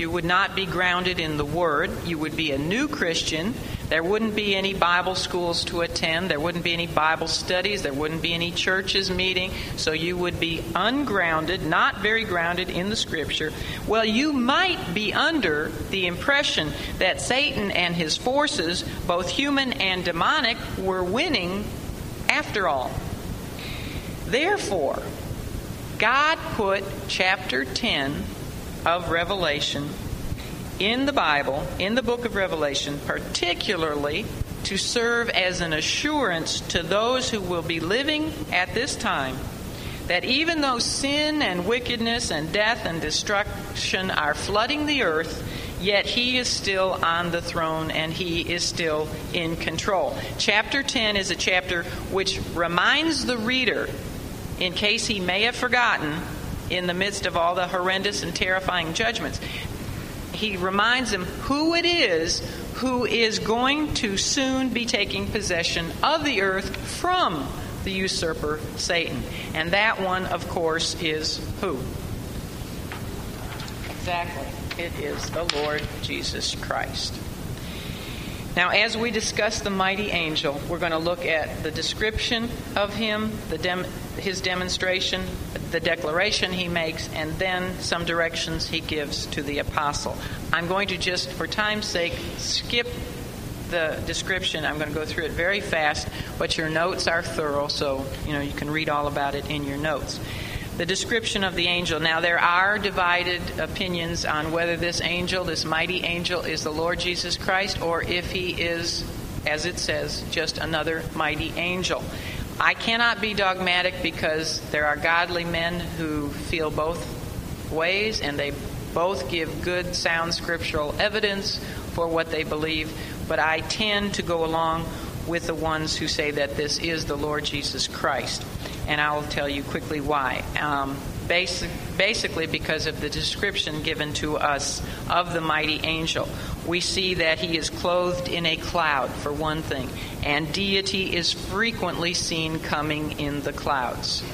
you would not be grounded in the Word. You would be a new Christian. There wouldn't be any Bible schools to attend. There wouldn't be any Bible studies. There wouldn't be any churches meeting. So you would be ungrounded, not very grounded in the Scripture. Well, you might be under the impression that Satan and his forces, both human and demonic, were winning after all. Therefore, God put chapter 10 of Revelation in the Bible, in the book of Revelation, particularly to serve as an assurance to those who will be living at this time that even though sin and wickedness and death and destruction are flooding the earth, yet he is still on the throne and he is still in control. Chapter 10 is a chapter which reminds the reader, in case he may have forgotten, in the midst of all the horrendous and terrifying judgments. He reminds them who it is who is going to soon be taking possession of the earth from the usurper Satan. And that one, of course, is who? Exactly. It is the Lord Jesus Christ. Now, as we discuss the mighty angel, we're going to look at the description of him, the dem- his demonstration, the declaration he makes, and then some directions he gives to the apostle. I'm going to just, for time's sake, skip the description. I'm going to go through it very fast, but your notes are thorough, so you know you can read all about it in your notes the description of the angel. Now, there are divided opinions on whether this angel, this mighty angel, is the Lord Jesus Christ or if he is, as it says, just another mighty angel. I cannot be dogmatic because there are godly men who feel both ways and they both give good, sound scriptural evidence for what they believe, but I tend to go along with the ones who say that this is the Lord Jesus Christ and I will tell you quickly why. Um, basic, basically, because of the description given to us of the mighty angel. We see that he is clothed in a cloud, for one thing, and deity is frequently seen coming in the clouds.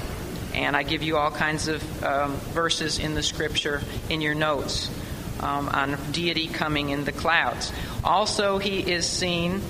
And I give you all kinds of um, verses in the scripture in your notes um, on deity coming in the clouds. Also, he is seen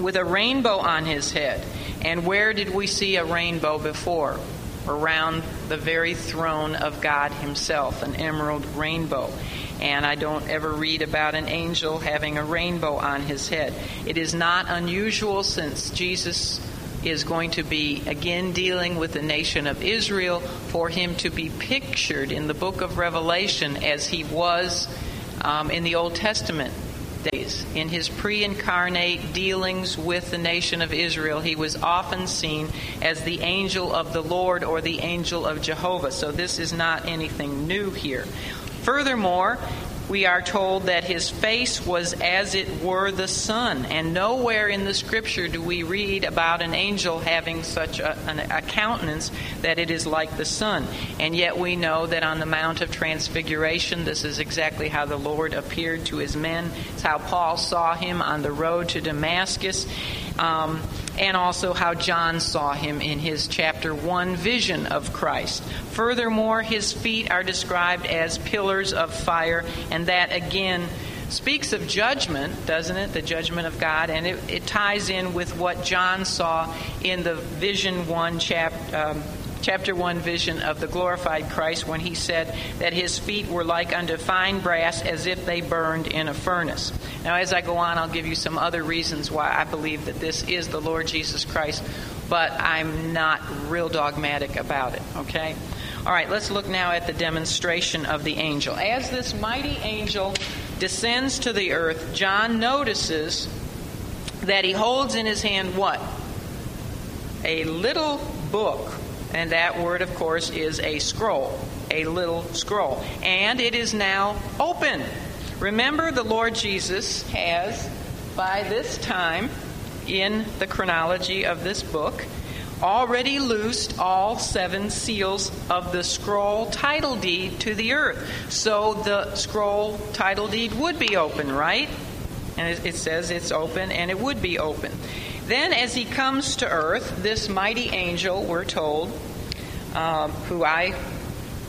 with a rainbow on his head. And where did we see a rainbow before? Around the very throne of God Himself, an emerald rainbow. And I don't ever read about an angel having a rainbow on his head. It is not unusual since Jesus is going to be again dealing with the nation of Israel for him to be pictured in the book of Revelation as he was um, in the Old Testament In his pre incarnate dealings with the nation of Israel, he was often seen as the angel of the Lord or the angel of Jehovah. So this is not anything new here. Furthermore, we are told that his face was as it were the sun. And nowhere in the scripture do we read about an angel having such a, an, a countenance that it is like the sun. And yet we know that on the Mount of Transfiguration, this is exactly how the Lord appeared to his men. It's how Paul saw him on the road to Damascus. Um, and also how John saw him in his chapter 1 vision of Christ. Furthermore, his feet are described as pillars of fire, and that again speaks of judgment, doesn't it? The judgment of God, and it, it ties in with what John saw in the vision 1 chapter. Um, chapter 1 vision of the glorified Christ when he said that his feet were like unto fine brass as if they burned in a furnace. Now, as I go on, I'll give you some other reasons why I believe that this is the Lord Jesus Christ but I'm not real dogmatic about it, okay? All right, let's look now at the demonstration of the angel. As this mighty angel descends to the earth, John notices that he holds in his hand what? A little book. And that word, of course, is a scroll. A little scroll. And it is now open. Remember, the Lord Jesus has, by this time in the chronology of this book, already loosed all seven seals of the scroll title deed to the earth. So the scroll title deed would be open, right? And it, says it's open and it would be open. Then, as he comes to earth, this mighty angel, we're told, um, who I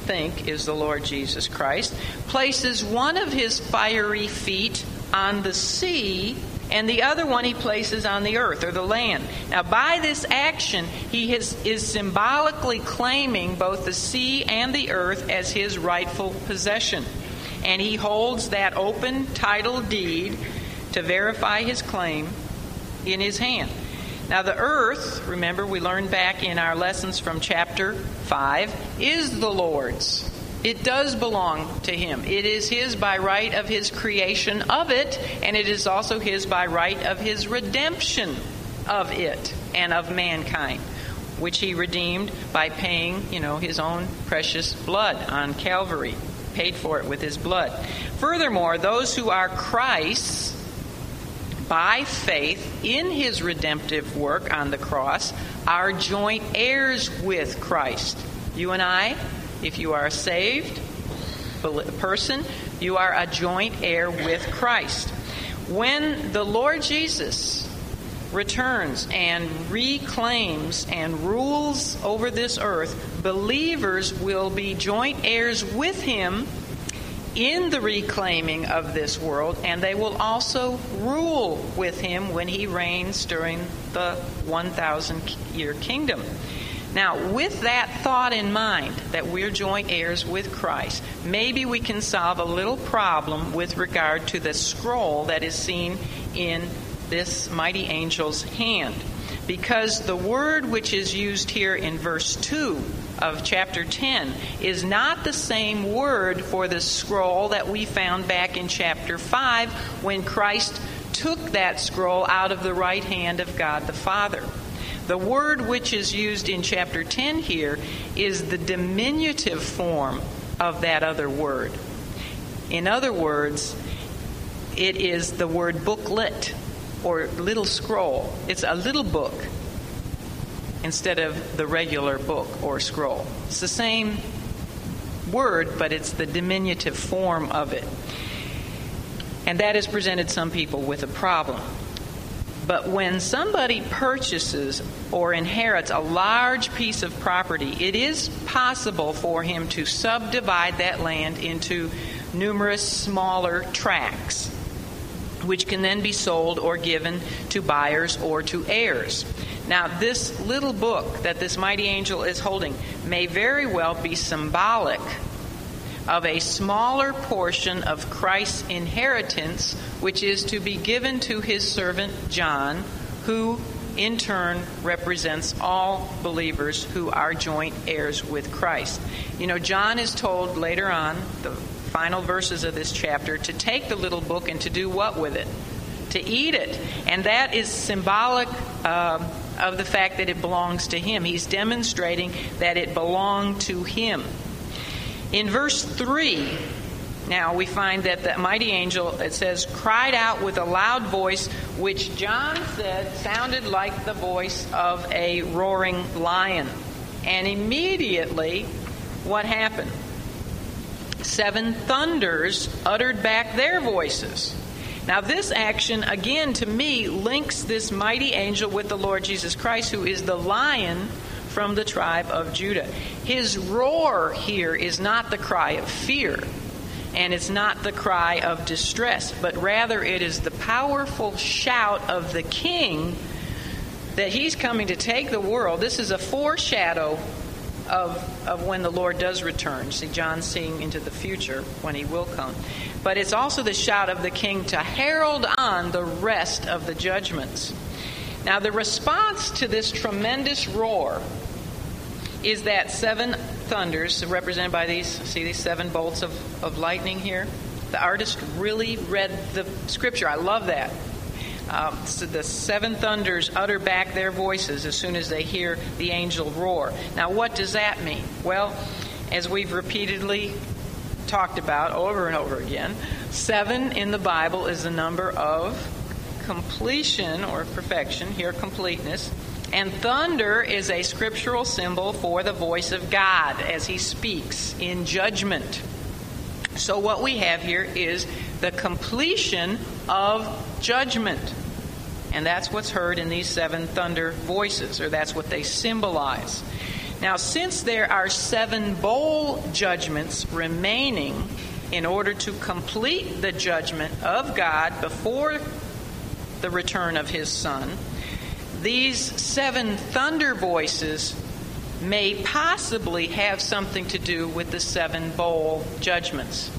think is the Lord Jesus Christ, places one of his fiery feet on the sea and the other one he places on the earth or the land. Now, by this action, he is symbolically claiming both the sea and the earth as his rightful possession. And he holds that open title deed to verify his claim in his hand. Now, the earth, remember, we learned back in our lessons from chapter 5, is the Lord's. It does belong to Him. It is His by right of His creation of it, and it is also His by right of His redemption of it and of mankind, which He redeemed by paying, you know, His own precious blood on Calvary, paid for it with His blood. Furthermore, those who are Christ's by faith in his redemptive work on the cross, are joint heirs with Christ. You and I, if you are a saved person, you are a joint heir with Christ. When the Lord Jesus returns and reclaims and rules over this earth, believers will be joint heirs with him in the reclaiming of this world, and they will also rule with him when he reigns during the 1,000 year kingdom. Now, with that thought in mind, that we're joint heirs with Christ, maybe we can solve a little problem with regard to the scroll that is seen in this mighty angel's hand. Because the word which is used here in verse 2 of chapter 10 is not the same word for the scroll that we found back in chapter 5 when Christ took that scroll out of the right hand of God the Father. The word which is used in chapter 10 here is the diminutive form of that other word. In other words, it is the word booklet or little scroll. It's a little book instead of the regular book or scroll. It's the same word, but it's the diminutive form of it. And that has presented some people with a problem. But when somebody purchases or inherits a large piece of property, it is possible for him to subdivide that land into numerous smaller tracts, which can then be sold or given to buyers or to heirs. Now, this little book that this mighty angel is holding may very well be symbolic of a smaller portion of Christ's inheritance, which is to be given to his servant John, who in turn represents all believers who are joint heirs with Christ. You know, John is told later on, the final verses of this chapter, to take the little book and to do what with it? To eat it. And that is symbolic. Uh, of the fact that it belongs to him. He's demonstrating that it belonged to him. In verse 3, now we find that the mighty angel, it says, cried out with a loud voice, which John said sounded like the voice of a roaring lion. And immediately, what happened? Seven thunders uttered back their voices. Now, this action, again, to me, links this mighty angel with the Lord Jesus Christ, who is the lion from the tribe of Judah. His roar here is not the cry of fear, and it's not the cry of distress, but rather it is the powerful shout of the king that he's coming to take the world. This is a foreshadow of, of when the Lord does return. See, John's seeing into the future when he will come. But it's also the shout of the king to herald on the rest of the judgments. Now, the response to this tremendous roar is that seven thunders, represented by these, see these seven bolts of, of lightning here? The artist really read the scripture. I love that. Um, so the seven thunders utter back their voices as soon as they hear the angel roar. Now, what does that mean? Well, as we've repeatedly talked about over and over again, seven in the Bible is the number of completion or perfection, here completeness. And thunder is a scriptural symbol for the voice of God as he speaks in judgment. So, what we have here is the completion of judgment. And that's what's heard in these seven thunder voices, or that's what they symbolize. Now, since there are seven bowl judgments remaining in order to complete the judgment of God before the return of his Son, these seven thunder voices may possibly have something to do with the seven bowl judgments.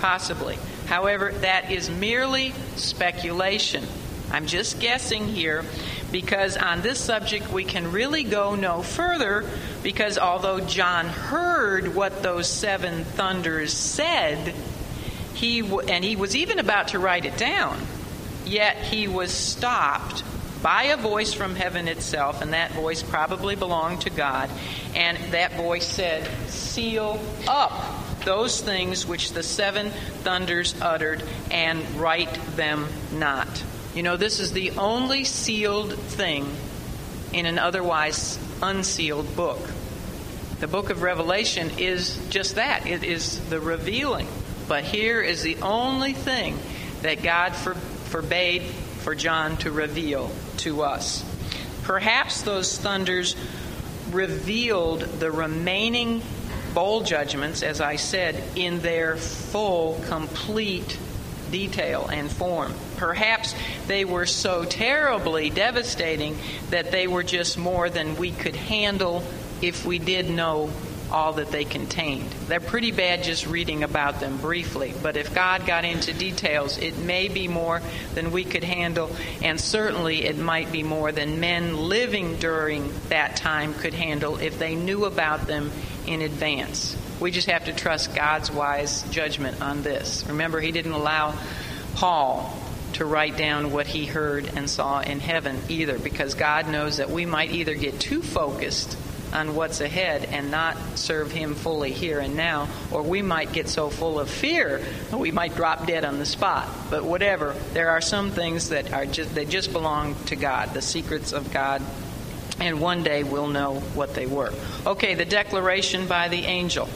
Possibly. However, that is merely speculation. I'm just guessing here because on this subject we can really go no further because although John heard what those seven thunders said, he w- and he was even about to write it down, yet he was stopped by a voice from heaven itself, and that voice probably belonged to God. And that voice said, Seal up those things which the seven thunders uttered, and write them not. You know, this is the only sealed thing in an otherwise unsealed book. The book of Revelation is just that it is the revealing. But here is the only thing that God for, forbade for John to reveal to us. Perhaps those thunders revealed the remaining bowl judgments, as I said, in their full, complete detail and form. Perhaps they were so terribly devastating that they were just more than we could handle if we did know all that they contained. They're pretty bad just reading about them briefly, but if God got into details, it may be more than we could handle, and certainly it might be more than men living during that time could handle if they knew about them in advance. We just have to trust God's wise judgment on this. Remember, He didn't allow Paul to write down what he heard and saw in heaven either, because God knows that we might either get too focused on what's ahead and not serve Him fully here and now, or we might get so full of fear that we might drop dead on the spot. But whatever, there are some things that are just they just belong to God, the secrets of God, and one day we'll know what they were. Okay, the declaration by the angel.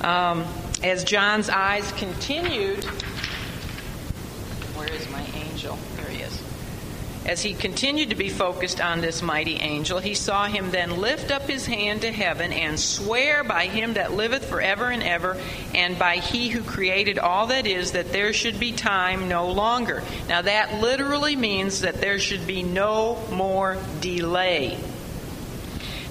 Um, as John's eyes continued, where is my angel? There he is. As he continued to be focused on this mighty angel, he saw him then lift up his hand to heaven and swear by him that liveth forever and ever, and by he who created all that is, that there should be time no longer. Now, that literally means that there should be no more delay.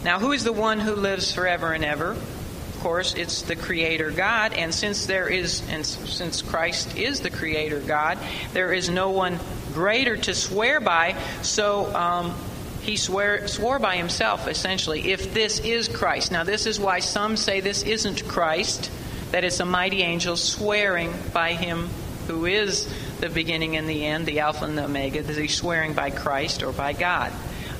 Now, who is the one who lives forever and ever? Of course, it's the Creator God, and since there is, and since Christ is the Creator God, there is no one greater to swear by. So um, he swear, swore by himself, essentially, if this is Christ. Now, this is why some say this isn't Christ, that it's a mighty angel swearing by him who is the beginning and the end, the Alpha and the Omega, that he's swearing by Christ or by God.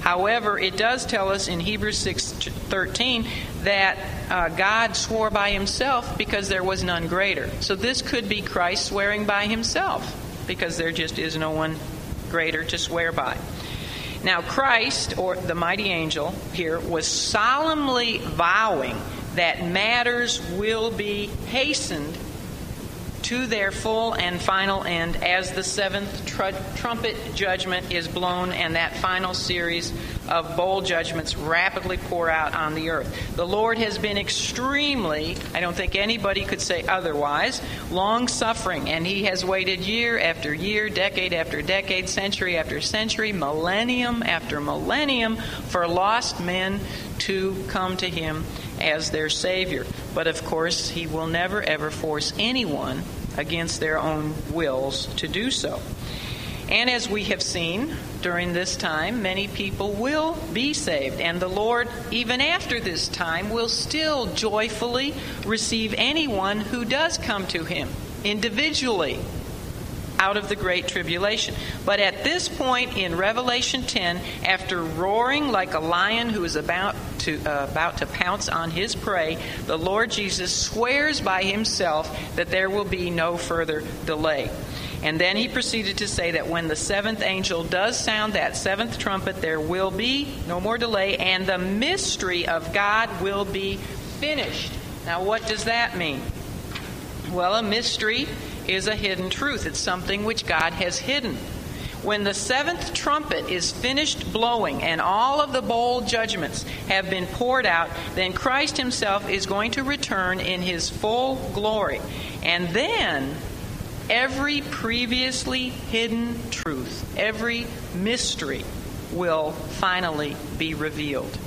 However, it does tell us in Hebrews 6:13 that uh, God swore by himself because there was none greater. So this could be Christ swearing by himself because there just is no one greater to swear by. Now, Christ, or the mighty angel here, was solemnly vowing that matters will be hastened to their full and final end as the seventh tr- trumpet judgment is blown and that final series of bowl judgments rapidly pour out on the earth. The Lord has been extremely, I don't think anybody could say otherwise, long suffering, and He has waited year after year, decade after decade, century after century, millennium after millennium for lost men to come to Him as their Savior. But of course, He will never ever force anyone against their own wills to do so. And as we have seen during this time, many people will be saved. And the Lord, even after this time, will still joyfully receive anyone who does come to him individually out of the great tribulation. But at this point in Revelation 10, after roaring like a lion who is about to, uh, about to pounce on his prey, the Lord Jesus swears by himself that there will be no further delay. And then he proceeded to say that when the seventh angel does sound that seventh trumpet, there will be no more delay, and the mystery of God will be finished. Now, what does that mean? Well, a mystery is a hidden truth, it's something which God has hidden. When the seventh trumpet is finished blowing and all of the bowl judgments have been poured out, then Christ himself is going to return in his full glory. And then every previously hidden truth, every mystery will finally be revealed.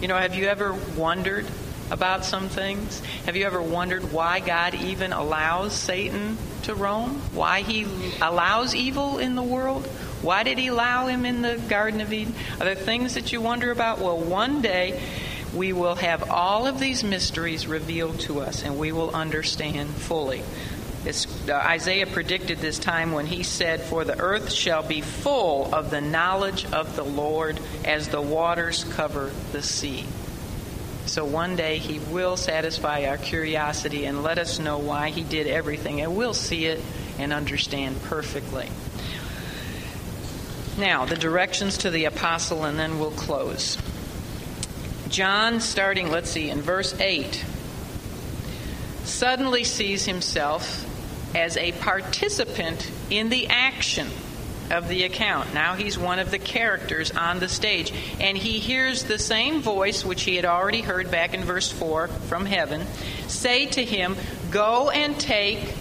You know, have you ever wondered about some things? Have you ever wondered why God even allows Satan to roam? Why he allows evil in the world? Why did he allow him in the Garden of Eden? Are there things that you wonder about? Well, one day we will have all of these mysteries revealed to us and we will understand fully. Uh, Isaiah predicted this time when he said, For the earth shall be full of the knowledge of the Lord as the waters cover the sea. So one day he will satisfy our curiosity and let us know why he did everything, and we'll see it and understand perfectly. Now, the directions to the apostle, and then we'll close. John, starting, let's see, in verse 8, suddenly sees himself as a participant in the action of the account. Now he's one of the characters on the stage. And he hears the same voice, which he had already heard back in verse 4 from heaven, say to him, Go and take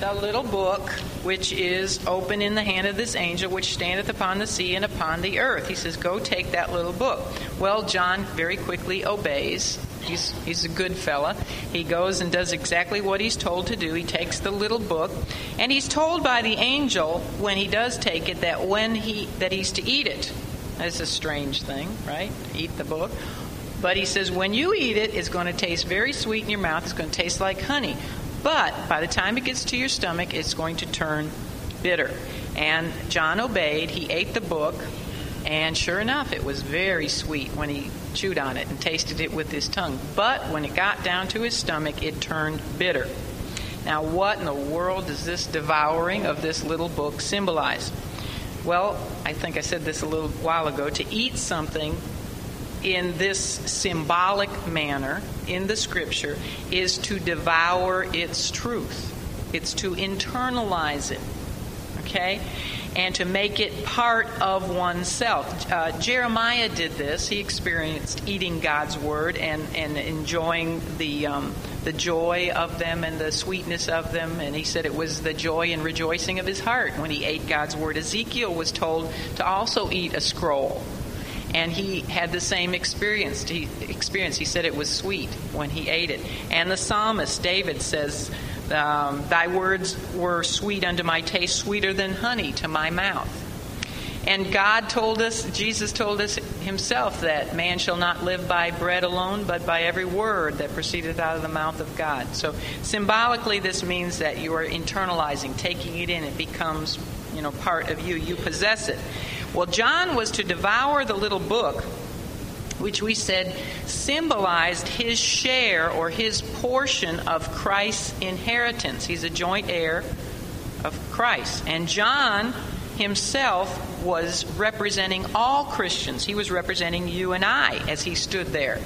the little book which is open in the hand of this angel which standeth upon the sea and upon the earth. He says, Go take that little book. Well, John very quickly obeys. He's, he's a good fella. He goes and does exactly what he's told to do. He takes the little book, and he's told by the angel when he does take it that when he that he's to eat it. That's a strange thing, right? Eat the book. But he says when you eat it, it's going to taste very sweet in your mouth. It's going to taste like honey. But by the time it gets to your stomach, it's going to turn bitter. And John obeyed. He ate the book. And sure enough, it was very sweet when he chewed on it and tasted it with his tongue. But when it got down to his stomach, it turned bitter. Now, what in the world does this devouring of this little book symbolize? Well, I think I said this a little while ago. To eat something in this symbolic manner in the scripture is to devour its truth, it's to internalize it. Okay? And to make it part of oneself. Uh, Jeremiah did this. He experienced eating God's word and, and enjoying the, um, the joy of them and the sweetness of them. And he said it was the joy and rejoicing of his heart when he ate God's word. Ezekiel was told to also eat a scroll and he had the same experience. He, experience. He said it was sweet when he ate it. And the psalmist David says, um, "Thy words were sweet unto my taste, sweeter than honey to my mouth." And God told us, Jesus told us himself that man shall not live by bread alone, but by every word that proceedeth out of the mouth of God. So symbolically, this means that you are internalizing, taking it in. It becomes, you know, part of you. You possess it. Well, John was to devour the little book, which we said symbolized his share or his portion of Christ's inheritance. He's a joint heir of Christ. And John himself was representing all Christians. He was representing you and I as he stood there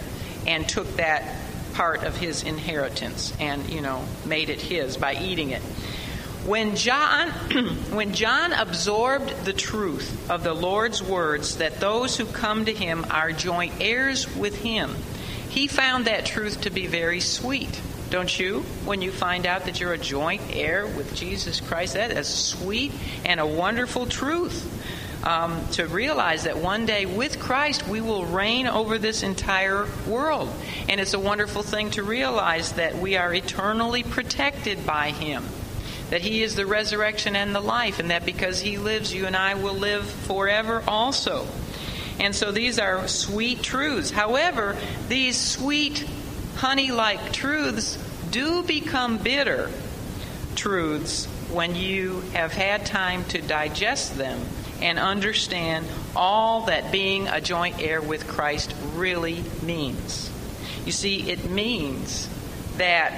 and took that part of his inheritance and, you know, made it his by eating it. When John, when John absorbed the truth of the Lord's words that those who come to him are joint heirs with him, he found that truth to be very sweet. Don't you? When you find out that you're a joint heir with Jesus Christ, that is sweet and a wonderful truth. Um, to realize that one day with Christ we will reign over this entire world. And it's a wonderful thing to realize that we are eternally protected by Him that He is the resurrection and the life, and that because He lives, you and I will live forever also. And so these are sweet truths. However, these sweet, honey like truths do become bitter truths when you have had time to digest them and understand all that being a joint heir with Christ really means. You see, it means that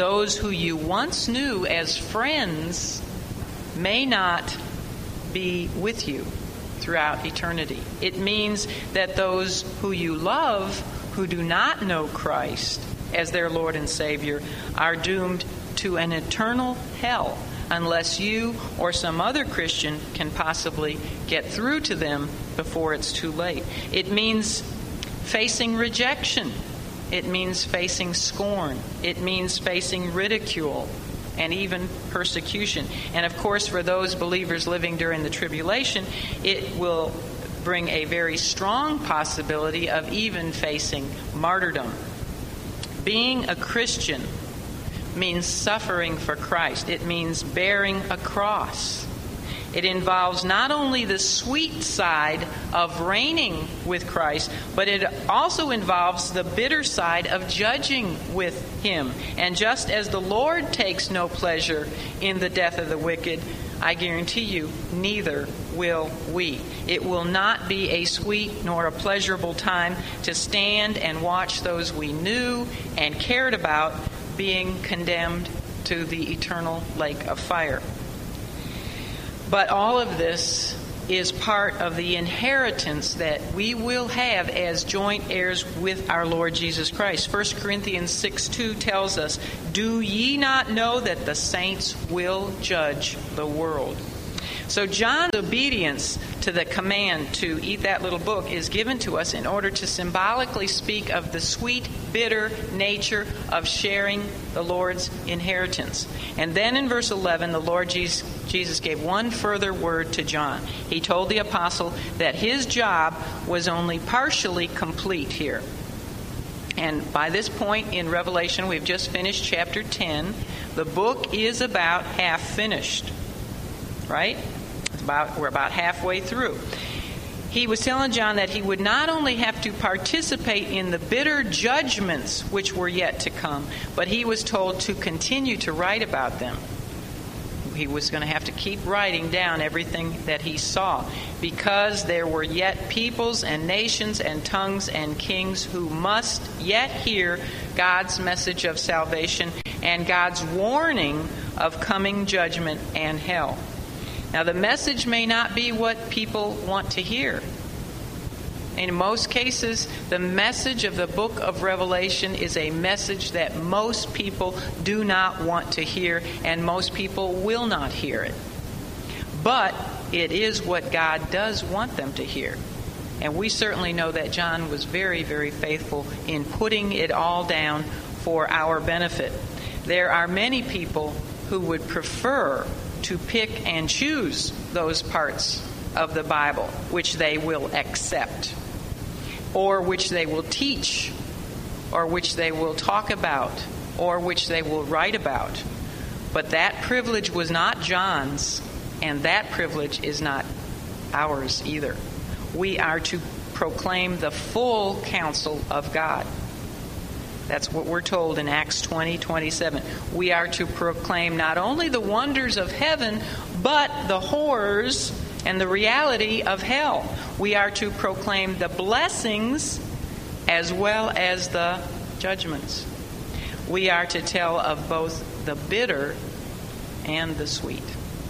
those who you once knew as friends may not be with you throughout eternity. It means that those who you love who do not know Christ as their Lord and Savior are doomed to an eternal hell unless you or some other Christian can possibly get through to them before it's too late. It means facing rejection. It means facing scorn. It means facing ridicule and even persecution. And of course, for those believers living during the tribulation, it will bring a very strong possibility of even facing martyrdom. Being a Christian means suffering for Christ, it means bearing a cross. It involves not only the sweet side of reigning with Christ, but it also involves the bitter side of judging with Him. And just as the Lord takes no pleasure in the death of the wicked, I guarantee you, neither will we. It will not be a sweet nor a pleasurable time to stand and watch those we knew and cared about being condemned to the eternal lake of fire. But all of this is part of the inheritance that we will have as joint heirs with our Lord Jesus Christ. 1 Corinthians 6 2 tells us, Do ye not know that the saints will judge the world? So, John's obedience to the command to eat that little book is given to us in order to symbolically speak of the sweet, bitter nature of sharing the Lord's inheritance. And then in verse 11, the Lord Jesus gave one further word to John. He told the apostle that his job was only partially complete here. And by this point in Revelation, we've just finished chapter 10. The book is about half finished, right? About, we're about halfway through. He was telling John that he would not only have to participate in the bitter judgments which were yet to come, but he was told to continue to write about them. He was going to have to keep writing down everything that he saw because there were yet peoples and nations and tongues and kings who must yet hear God's message of salvation and God's warning of coming judgment and hell. Now, the message may not be what people want to hear. In most cases, the message of the book of Revelation is a message that most people do not want to hear, and most people will not hear it. But it is what God does want them to hear. And we certainly know that John was very, very faithful in putting it all down for our benefit. There are many people who would prefer to pick and choose those parts of the Bible which they will accept, or which they will teach, or which they will talk about, or which they will write about. But that privilege was not John's, and that privilege is not ours either. We are to proclaim the full counsel of God. That's what we're told in Acts 20 27. We are to proclaim not only the wonders of heaven, but the horrors and the reality of hell. We are to proclaim the blessings as well as the judgments. We are to tell of both the bitter and the sweet.